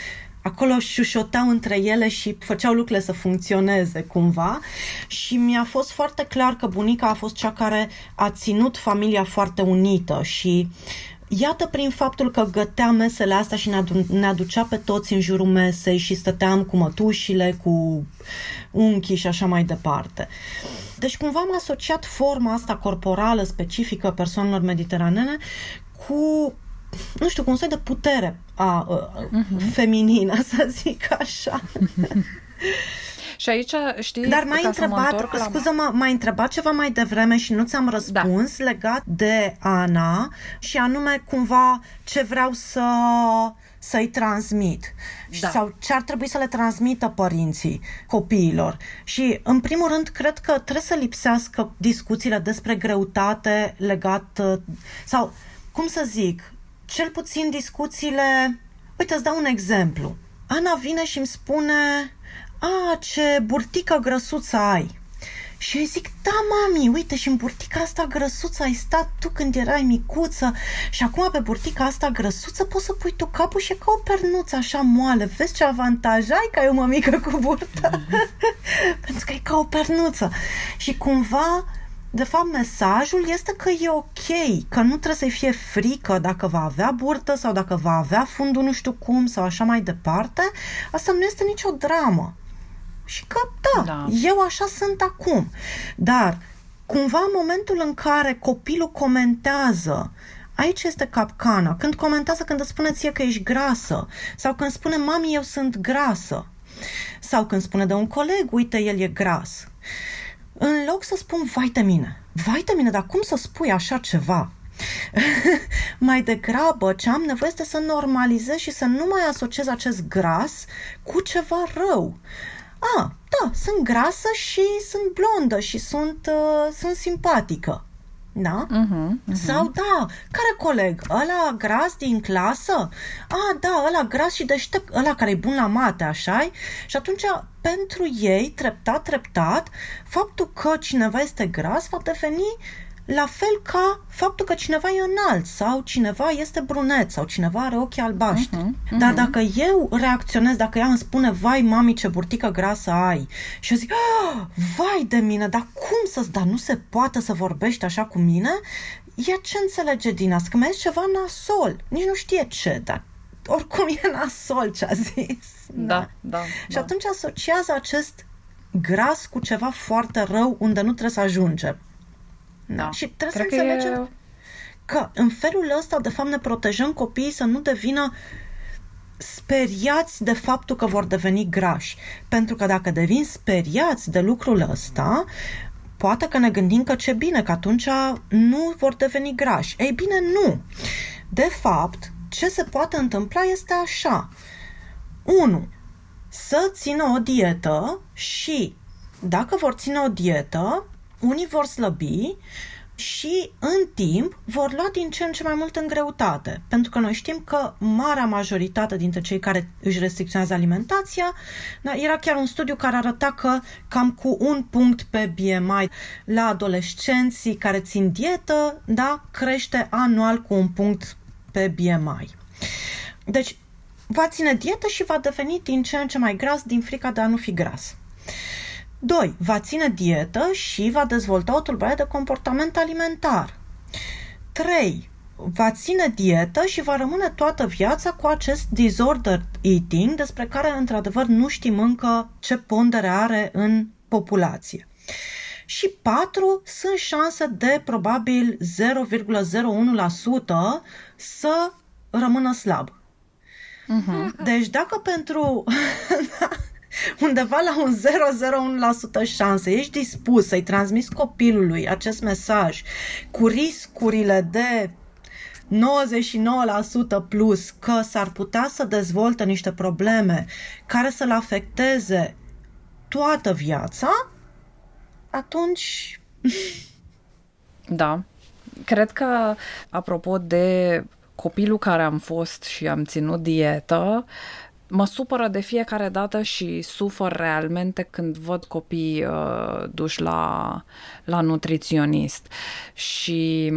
acolo șușoteau între ele și făceau lucrurile să funcționeze cumva și mi-a fost foarte clar că bunica a fost cea care a ținut familia foarte unită și Iată prin faptul că gătea mesele astea și ne, adu- ne aducea pe toți în jurul mesei și stăteam cu mătușile, cu unchii și așa mai departe. Deci cumva am asociat forma asta corporală specifică persoanelor mediteranene cu nu știu, cu un soi de putere a, a uh-huh. feminină, <laughs> să zic așa. <laughs> Și aici, știi, Dar m-ai întrebat, la... scuză-mă, m-ai întrebat ceva mai devreme și nu ți-am răspuns da. legat de Ana și anume cumva ce vreau să să-i transmit da. sau ce ar trebui să le transmită părinții copiilor. Și, în primul rând, cred că trebuie să lipsească discuțiile despre greutate legat sau cum să zic, cel puțin discuțiile... Uite, îți dau un exemplu. Ana vine și îmi spune, a, ce burtică grăsuță ai. Și eu zic, da, mami, uite, și în burtica asta grăsuță ai stat tu când erai micuță și acum pe burtica asta grăsuță poți să pui tu capul și e ca o pernuță așa moale. Vezi ce avantaj ai că ai o mămică cu burtă? <laughs> Pentru că e ca o pernuță. Și cumva de fapt, mesajul este că e ok, că nu trebuie să-i fie frică dacă va avea burtă sau dacă va avea fundul nu știu cum sau așa mai departe. Asta nu este nicio dramă. Și că, da, da. eu așa sunt acum. Dar, cumva, în momentul în care copilul comentează Aici este capcana. Când comentează, când îți spune ție că ești grasă, sau când spune, mami, eu sunt grasă, sau când spune de un coleg, uite, el e gras. În loc să spun, vai de mine, vai de mine, dar cum să spui așa ceva? <laughs> mai degrabă, ce am nevoie este să normalizez și să nu mai asociez acest gras cu ceva rău. A, da, sunt grasă și sunt blondă și sunt, uh, sunt simpatică. Da? Uh-huh, uh-huh. Sau, da, care coleg? Ăla gras din clasă? A, da, ăla gras și deștept, ăla care e bun la mate, așa Și atunci, pentru ei, treptat, treptat, faptul că cineva este gras va deveni la fel ca faptul că cineva e înalt sau cineva este brunet sau cineva are ochii albaștri. Uh-huh, uh-huh. Dar dacă eu reacționez, dacă ea îmi spune, vai, mami, ce burtică grasă ai, și eu zic, ah, vai de mine, dar cum să dar nu se poate să vorbești așa cu mine, ea ce înțelege din asta? Că mi ceva nasol. Nici nu știe ce, dar oricum e nasol ce a zis. Da, da. da și da. atunci asociază acest gras cu ceva foarte rău unde nu trebuie să ajungem. Da. Și trebuie Cred să înțelegem că, e... că în felul ăsta, de fapt, ne protejăm copiii să nu devină speriați de faptul că vor deveni grași. Pentru că dacă devin speriați de lucrul ăsta, poate că ne gândim că ce bine, că atunci nu vor deveni grași. Ei bine, nu. De fapt, ce se poate întâmpla este așa. 1. Să țină o dietă și dacă vor ține o dietă, unii vor slăbi și în timp vor lua din ce în ce mai mult în greutate. Pentru că noi știm că marea majoritate dintre cei care își restricționează alimentația, da, era chiar un studiu care arăta că cam cu un punct pe BMI la adolescenții care țin dietă, da, crește anual cu un punct pe BMI. Deci, va ține dietă și va deveni din ce în ce mai gras din frica de a nu fi gras. 2. Va ține dietă și va dezvolta o tulburare de comportament alimentar. 3. Va ține dietă și va rămâne toată viața cu acest disorder eating, despre care, într-adevăr, nu știm încă ce pondere are în populație. Și 4. Sunt șanse de probabil 0,01% să rămână slab. Uh-huh. Deci dacă pentru <laughs> undeva la un 0,01% șanse, ești dispus să-i transmiți copilului acest mesaj cu riscurile de 99% plus că s-ar putea să dezvolte niște probleme care să-l afecteze toată viața, atunci... Da. Cred că, apropo de copilul care am fost și am ținut dietă, mă supără de fiecare dată și sufăr realmente când văd copii uh, duși la, la nutriționist și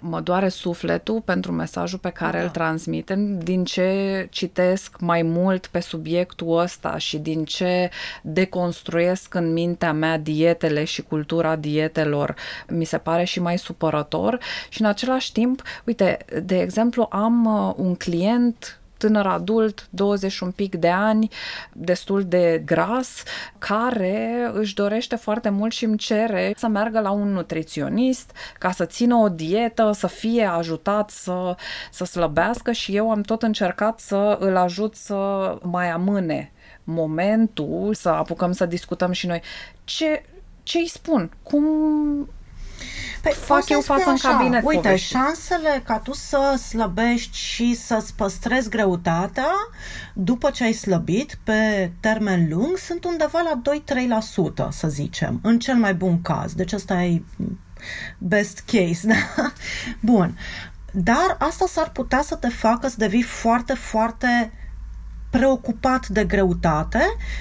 mă doare sufletul pentru mesajul pe care da. îl transmitem, din ce citesc mai mult pe subiectul ăsta și din ce deconstruiesc în mintea mea dietele și cultura dietelor, mi se pare și mai supărător și în același timp, uite, de exemplu, am uh, un client tânăr adult, 20 un pic de ani, destul de gras, care își dorește foarte mult și îmi cere să meargă la un nutriționist ca să țină o dietă, să fie ajutat să, să slăbească și eu am tot încercat să îl ajut să mai amâne momentul, să apucăm să discutăm și noi. Ce, ce îi spun? Cum Păi fac eu față în cabinet. Uite, povești. șansele ca tu să slăbești și să-ți păstrezi greutatea după ce ai slăbit pe termen lung sunt undeva la 2-3%, să zicem, în cel mai bun caz. Deci asta e best case, da? <laughs> Bun. dar asta s-ar putea să te facă să devii foarte, foarte preocupat de greutate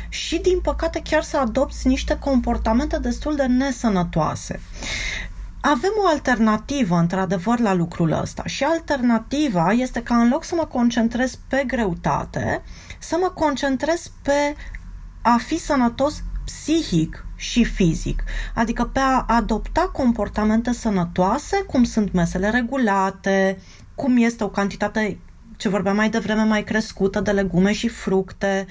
și, din păcate, chiar să adopți niște comportamente destul de nesănătoase. Avem o alternativă, într-adevăr, la lucrul ăsta și alternativa este ca în loc să mă concentrez pe greutate, să mă concentrez pe a fi sănătos psihic și fizic, adică pe a adopta comportamente sănătoase, cum sunt mesele regulate, cum este o cantitate ce vorbeam mai devreme, mai crescută de legume și fructe,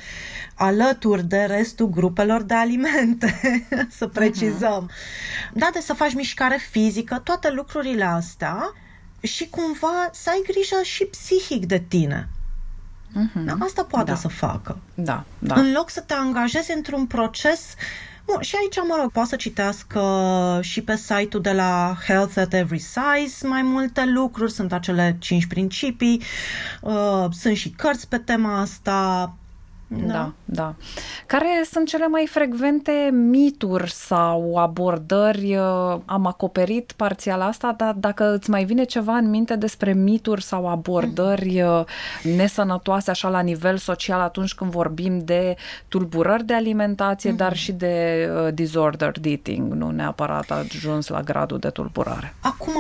alături de restul grupelor de alimente, <laughs> să precizăm. Uh-huh. Da, de să faci mișcare fizică, toate lucrurile astea și cumva să ai grijă și psihic de tine. Uh-huh. Da, asta poate da. să facă. Da, da. În loc să te angajezi într-un proces Bun, și aici, mă rog, poate să citească și pe site-ul de la Health at Every Size mai multe lucruri, sunt acele cinci principii, uh, sunt și cărți pe tema asta, da. da, da. Care sunt cele mai frecvente mituri sau abordări? Uh, am acoperit parțial asta, dar dacă îți mai vine ceva în minte despre mituri sau abordări uh, nesănătoase așa la nivel social atunci când vorbim de tulburări de alimentație, mm-hmm. dar și de uh, disordered eating, nu neapărat ajuns la gradul de tulburare. Acum,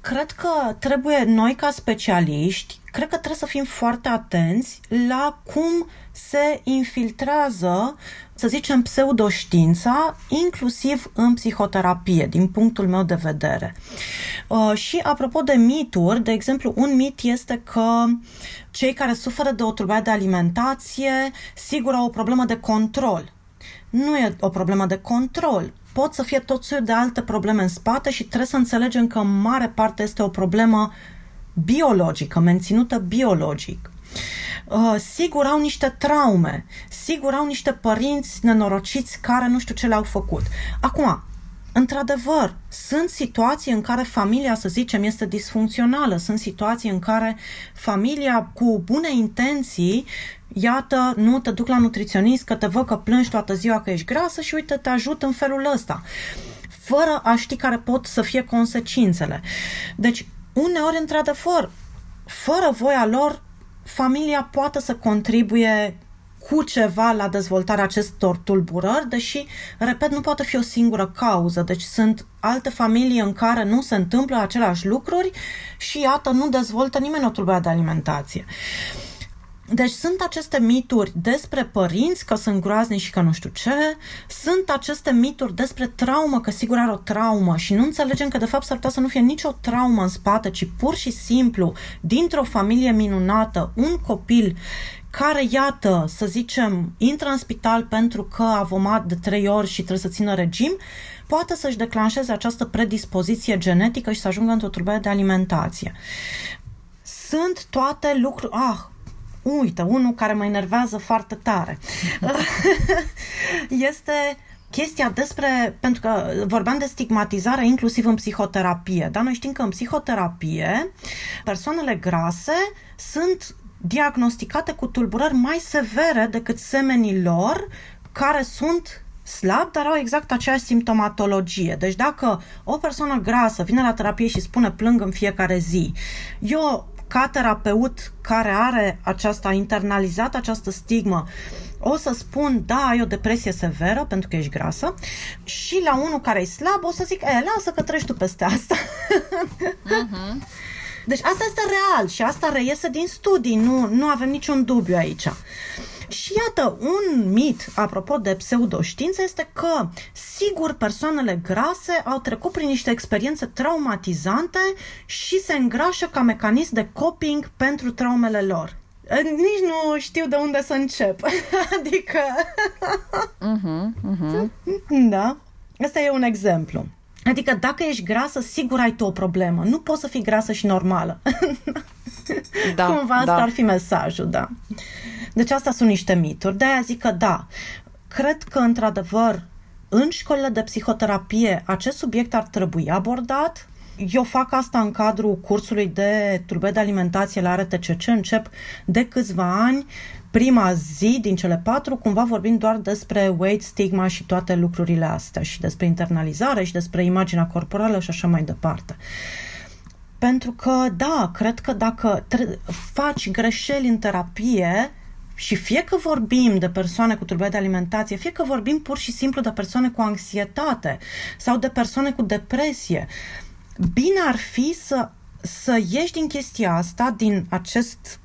cred că trebuie noi ca specialiști cred că trebuie să fim foarte atenți la cum se infiltrează, să zicem, pseudoștiința, inclusiv în psihoterapie, din punctul meu de vedere. Uh, și apropo de mituri, de exemplu, un mit este că cei care suferă de o tulburare de alimentație, sigur au o problemă de control. Nu e o problemă de control. Pot să fie tot soiul de alte probleme în spate și trebuie să înțelegem că în mare parte este o problemă biologică, menținută biologic. Uh, sigur au niște traume, sigur au niște părinți nenorociți care nu știu ce le-au făcut. Acum, Într-adevăr, sunt situații în care familia, să zicem, este disfuncțională, sunt situații în care familia cu bune intenții, iată, nu te duc la nutriționist că te văd că plângi toată ziua că ești grasă și uite, te ajut în felul ăsta, fără a ști care pot să fie consecințele. Deci, uneori, într-adevăr, fără voia lor, familia poate să contribuie cu ceva la dezvoltarea acestor tulburări, deși, repet, nu poate fi o singură cauză. Deci sunt alte familii în care nu se întâmplă aceleași lucruri și, iată, nu dezvoltă nimeni o tulburare de alimentație. Uh, deci sunt aceste mituri despre părinți că sunt groaznici și că nu știu ce, sunt aceste mituri despre traumă, că sigur are o traumă și nu înțelegem că de fapt s-ar putea să nu fie nicio traumă în spate, ci pur și simplu, dintr-o familie minunată, un copil care, iată, să zicem, intră în spital pentru că a vomat de trei ori și trebuie să țină regim, poate să-și declanșeze această predispoziție genetică și să ajungă într-o tulburare de alimentație. Sunt toate lucruri... Ah, uite, unul care mă enervează foarte tare. <laughs> este chestia despre, pentru că vorbeam de stigmatizare inclusiv în psihoterapie, dar noi știm că în psihoterapie persoanele grase sunt diagnosticate cu tulburări mai severe decât semenii lor care sunt slab, dar au exact aceeași simptomatologie. Deci dacă o persoană grasă vine la terapie și spune plâng în fiecare zi, eu ca terapeut care are aceasta internalizat această stigmă, o să spun, da, ai o depresie severă pentru că ești grasă și la unul care e slab o să zic, e, lasă că treci tu peste asta. Uh-huh. <laughs> Deci asta este real și asta reiese din studii, nu, nu avem niciun dubiu aici. Și iată, un mit, apropo de pseudoștiință, este că, sigur, persoanele grase au trecut prin niște experiențe traumatizante și se îngrașă ca mecanism de coping pentru traumele lor. Nici nu știu de unde să încep. <laughs> adică... uh-huh, uh-huh. Da. Asta e un exemplu. Adică dacă ești grasă, sigur ai tu o problemă. Nu poți să fii grasă și normală. <laughs> da, Cumva asta da. ar fi mesajul, da. Deci asta sunt niște mituri. De-aia zic că da, cred că într-adevăr în școlile de psihoterapie acest subiect ar trebui abordat. Eu fac asta în cadrul cursului de turbe de alimentație la RTCC, încep de câțiva ani, prima zi din cele patru, cumva vorbim doar despre weight, stigma și toate lucrurile astea și despre internalizare și despre imaginea corporală și așa mai departe. Pentru că, da, cred că dacă faci greșeli în terapie, și fie că vorbim de persoane cu tulburări de alimentație, fie că vorbim pur și simplu de persoane cu anxietate sau de persoane cu depresie, bine ar fi să, să ieși din chestia asta, din acest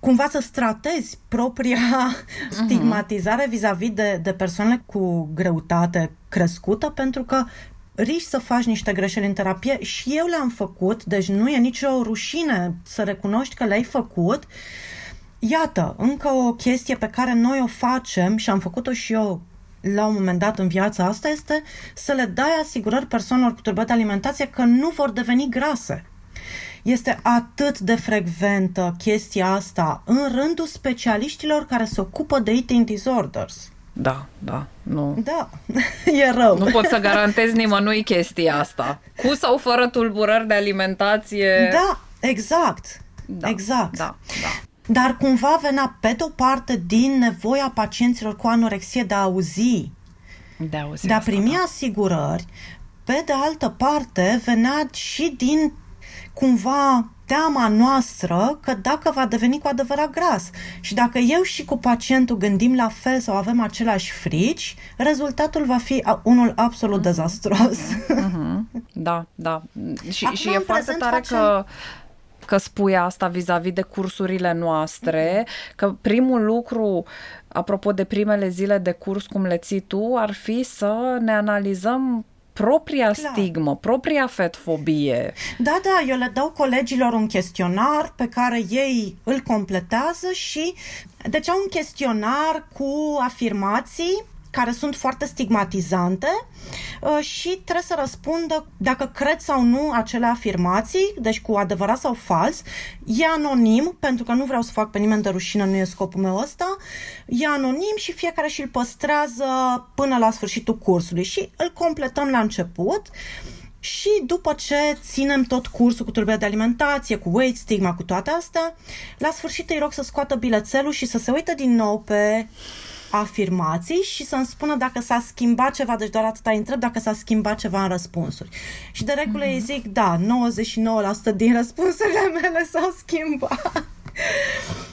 cumva să stratezi propria uh-huh. <laughs> stigmatizare vis-a-vis de, de persoanele cu greutate crescută, pentru că riști să faci niște greșeli în terapie și eu le-am făcut, deci nu e nicio rușine să recunoști că le-ai făcut. Iată, încă o chestie pe care noi o facem și am făcut-o și eu la un moment dat în viața asta este să le dai asigurări persoanelor cu tulburări de alimentație că nu vor deveni grase. Este atât de frecventă chestia asta în rândul specialiștilor care se ocupă de eating disorders. Da, da, nu. Da, <laughs> e rău. Nu pot să garantez nimănui chestia asta. Cu sau fără tulburări de alimentație. Da, exact. Da, exact. Da, da. Dar cumva venea pe de-o parte din nevoia pacienților cu anorexie de a auzi, de a, auzi de a asta, primi da. asigurări, pe de altă parte venea și din cumva teama noastră că dacă va deveni cu adevărat gras. Și dacă eu și cu pacientul gândim la fel sau avem aceleași frici, rezultatul va fi unul absolut mm-hmm. dezastruos. Mm-hmm. Da, da. Și, și e foarte tare facem... că că spui asta vis-a-vis de cursurile noastre, că primul lucru, apropo de primele zile de curs cum le ții tu, ar fi să ne analizăm propria Clar. stigmă, propria fetfobie. Da, da, eu le dau colegilor un chestionar pe care ei îl completează și deci au un chestionar cu afirmații care sunt foarte stigmatizante uh, și trebuie să răspundă dacă cred sau nu acele afirmații, deci cu adevărat sau fals. E anonim, pentru că nu vreau să fac pe nimeni de rușină, nu e scopul meu ăsta. E anonim și fiecare și îl păstrează până la sfârșitul cursului și îl completăm la început. Și după ce ținem tot cursul cu tulburări de alimentație, cu weight stigma, cu toate astea, la sfârșit îi rog să scoată bilețelul și să se uită din nou pe afirmații și să-mi spună dacă s-a schimbat ceva, deci doar atâta întreb dacă s-a schimbat ceva în răspunsuri. Și de regulă mm-hmm. îi zic, da, 99% din răspunsurile <laughs> mele s-au schimbat.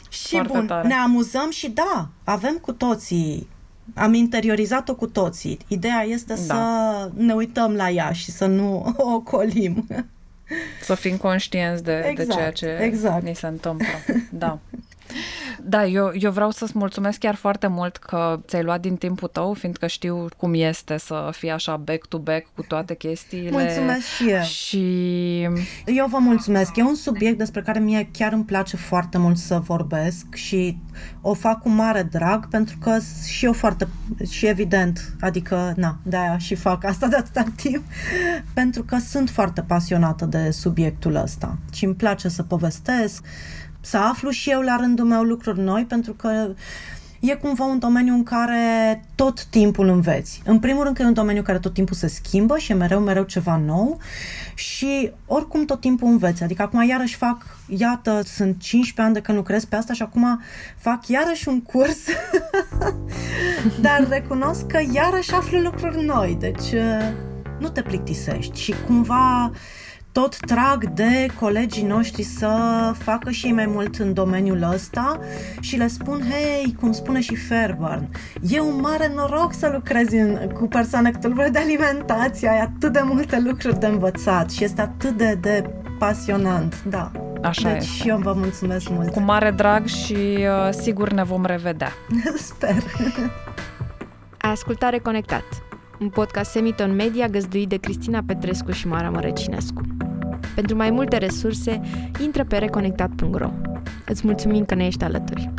și Foarte bun, tare. ne amuzăm și da, avem cu toții am interiorizat-o cu toții. Ideea este da. să ne uităm la ea și să nu <laughs> o ocolim. Să fim conștienți de, exact, de ceea ce exact. ni se întâmplă. Da. <laughs> Da, eu, eu vreau să-ți mulțumesc chiar foarte mult că ți-ai luat din timpul tău, fiindcă știu cum este să fii așa back-to-back cu toate chestiile. Mulțumesc și eu. Și... Eu vă mulțumesc. E un subiect despre care mie chiar îmi place foarte mult să vorbesc și o fac cu mare drag pentru că și eu foarte, și evident, adică, na, de-aia și fac asta de atâta timp, pentru că sunt foarte pasionată de subiectul ăsta și îmi place să povestesc, să aflu și eu la rândul meu lucruri noi, pentru că e cumva un domeniu în care tot timpul înveți. În primul rând că e un domeniu care tot timpul se schimbă și e mereu, mereu ceva nou și oricum tot timpul înveți. Adică acum iarăși fac, iată, sunt 15 ani de când lucrez pe asta și acum fac iarăși un curs, <laughs> dar recunosc că iarăși aflu lucruri noi, deci nu te plictisești și cumva tot trag de colegii noștri să facă și ei mai mult în domeniul ăsta și le spun, hei, cum spune și Fairburn, e un mare noroc să lucrezi în, cu persoane cu tulburări de alimentație, ai atât de multe lucruri de învățat și este atât de, de pasionant, da. Așa deci este. eu vă mulțumesc mult. Cu mare drag și uh, sigur ne vom revedea. <laughs> Sper. Ai ascultat Reconectat, un podcast Semiton Media găzduit de Cristina Petrescu și Mara Mărăcinescu. Pentru mai multe resurse, intră pe reconectat.ro. Îți mulțumim că ne ești alături!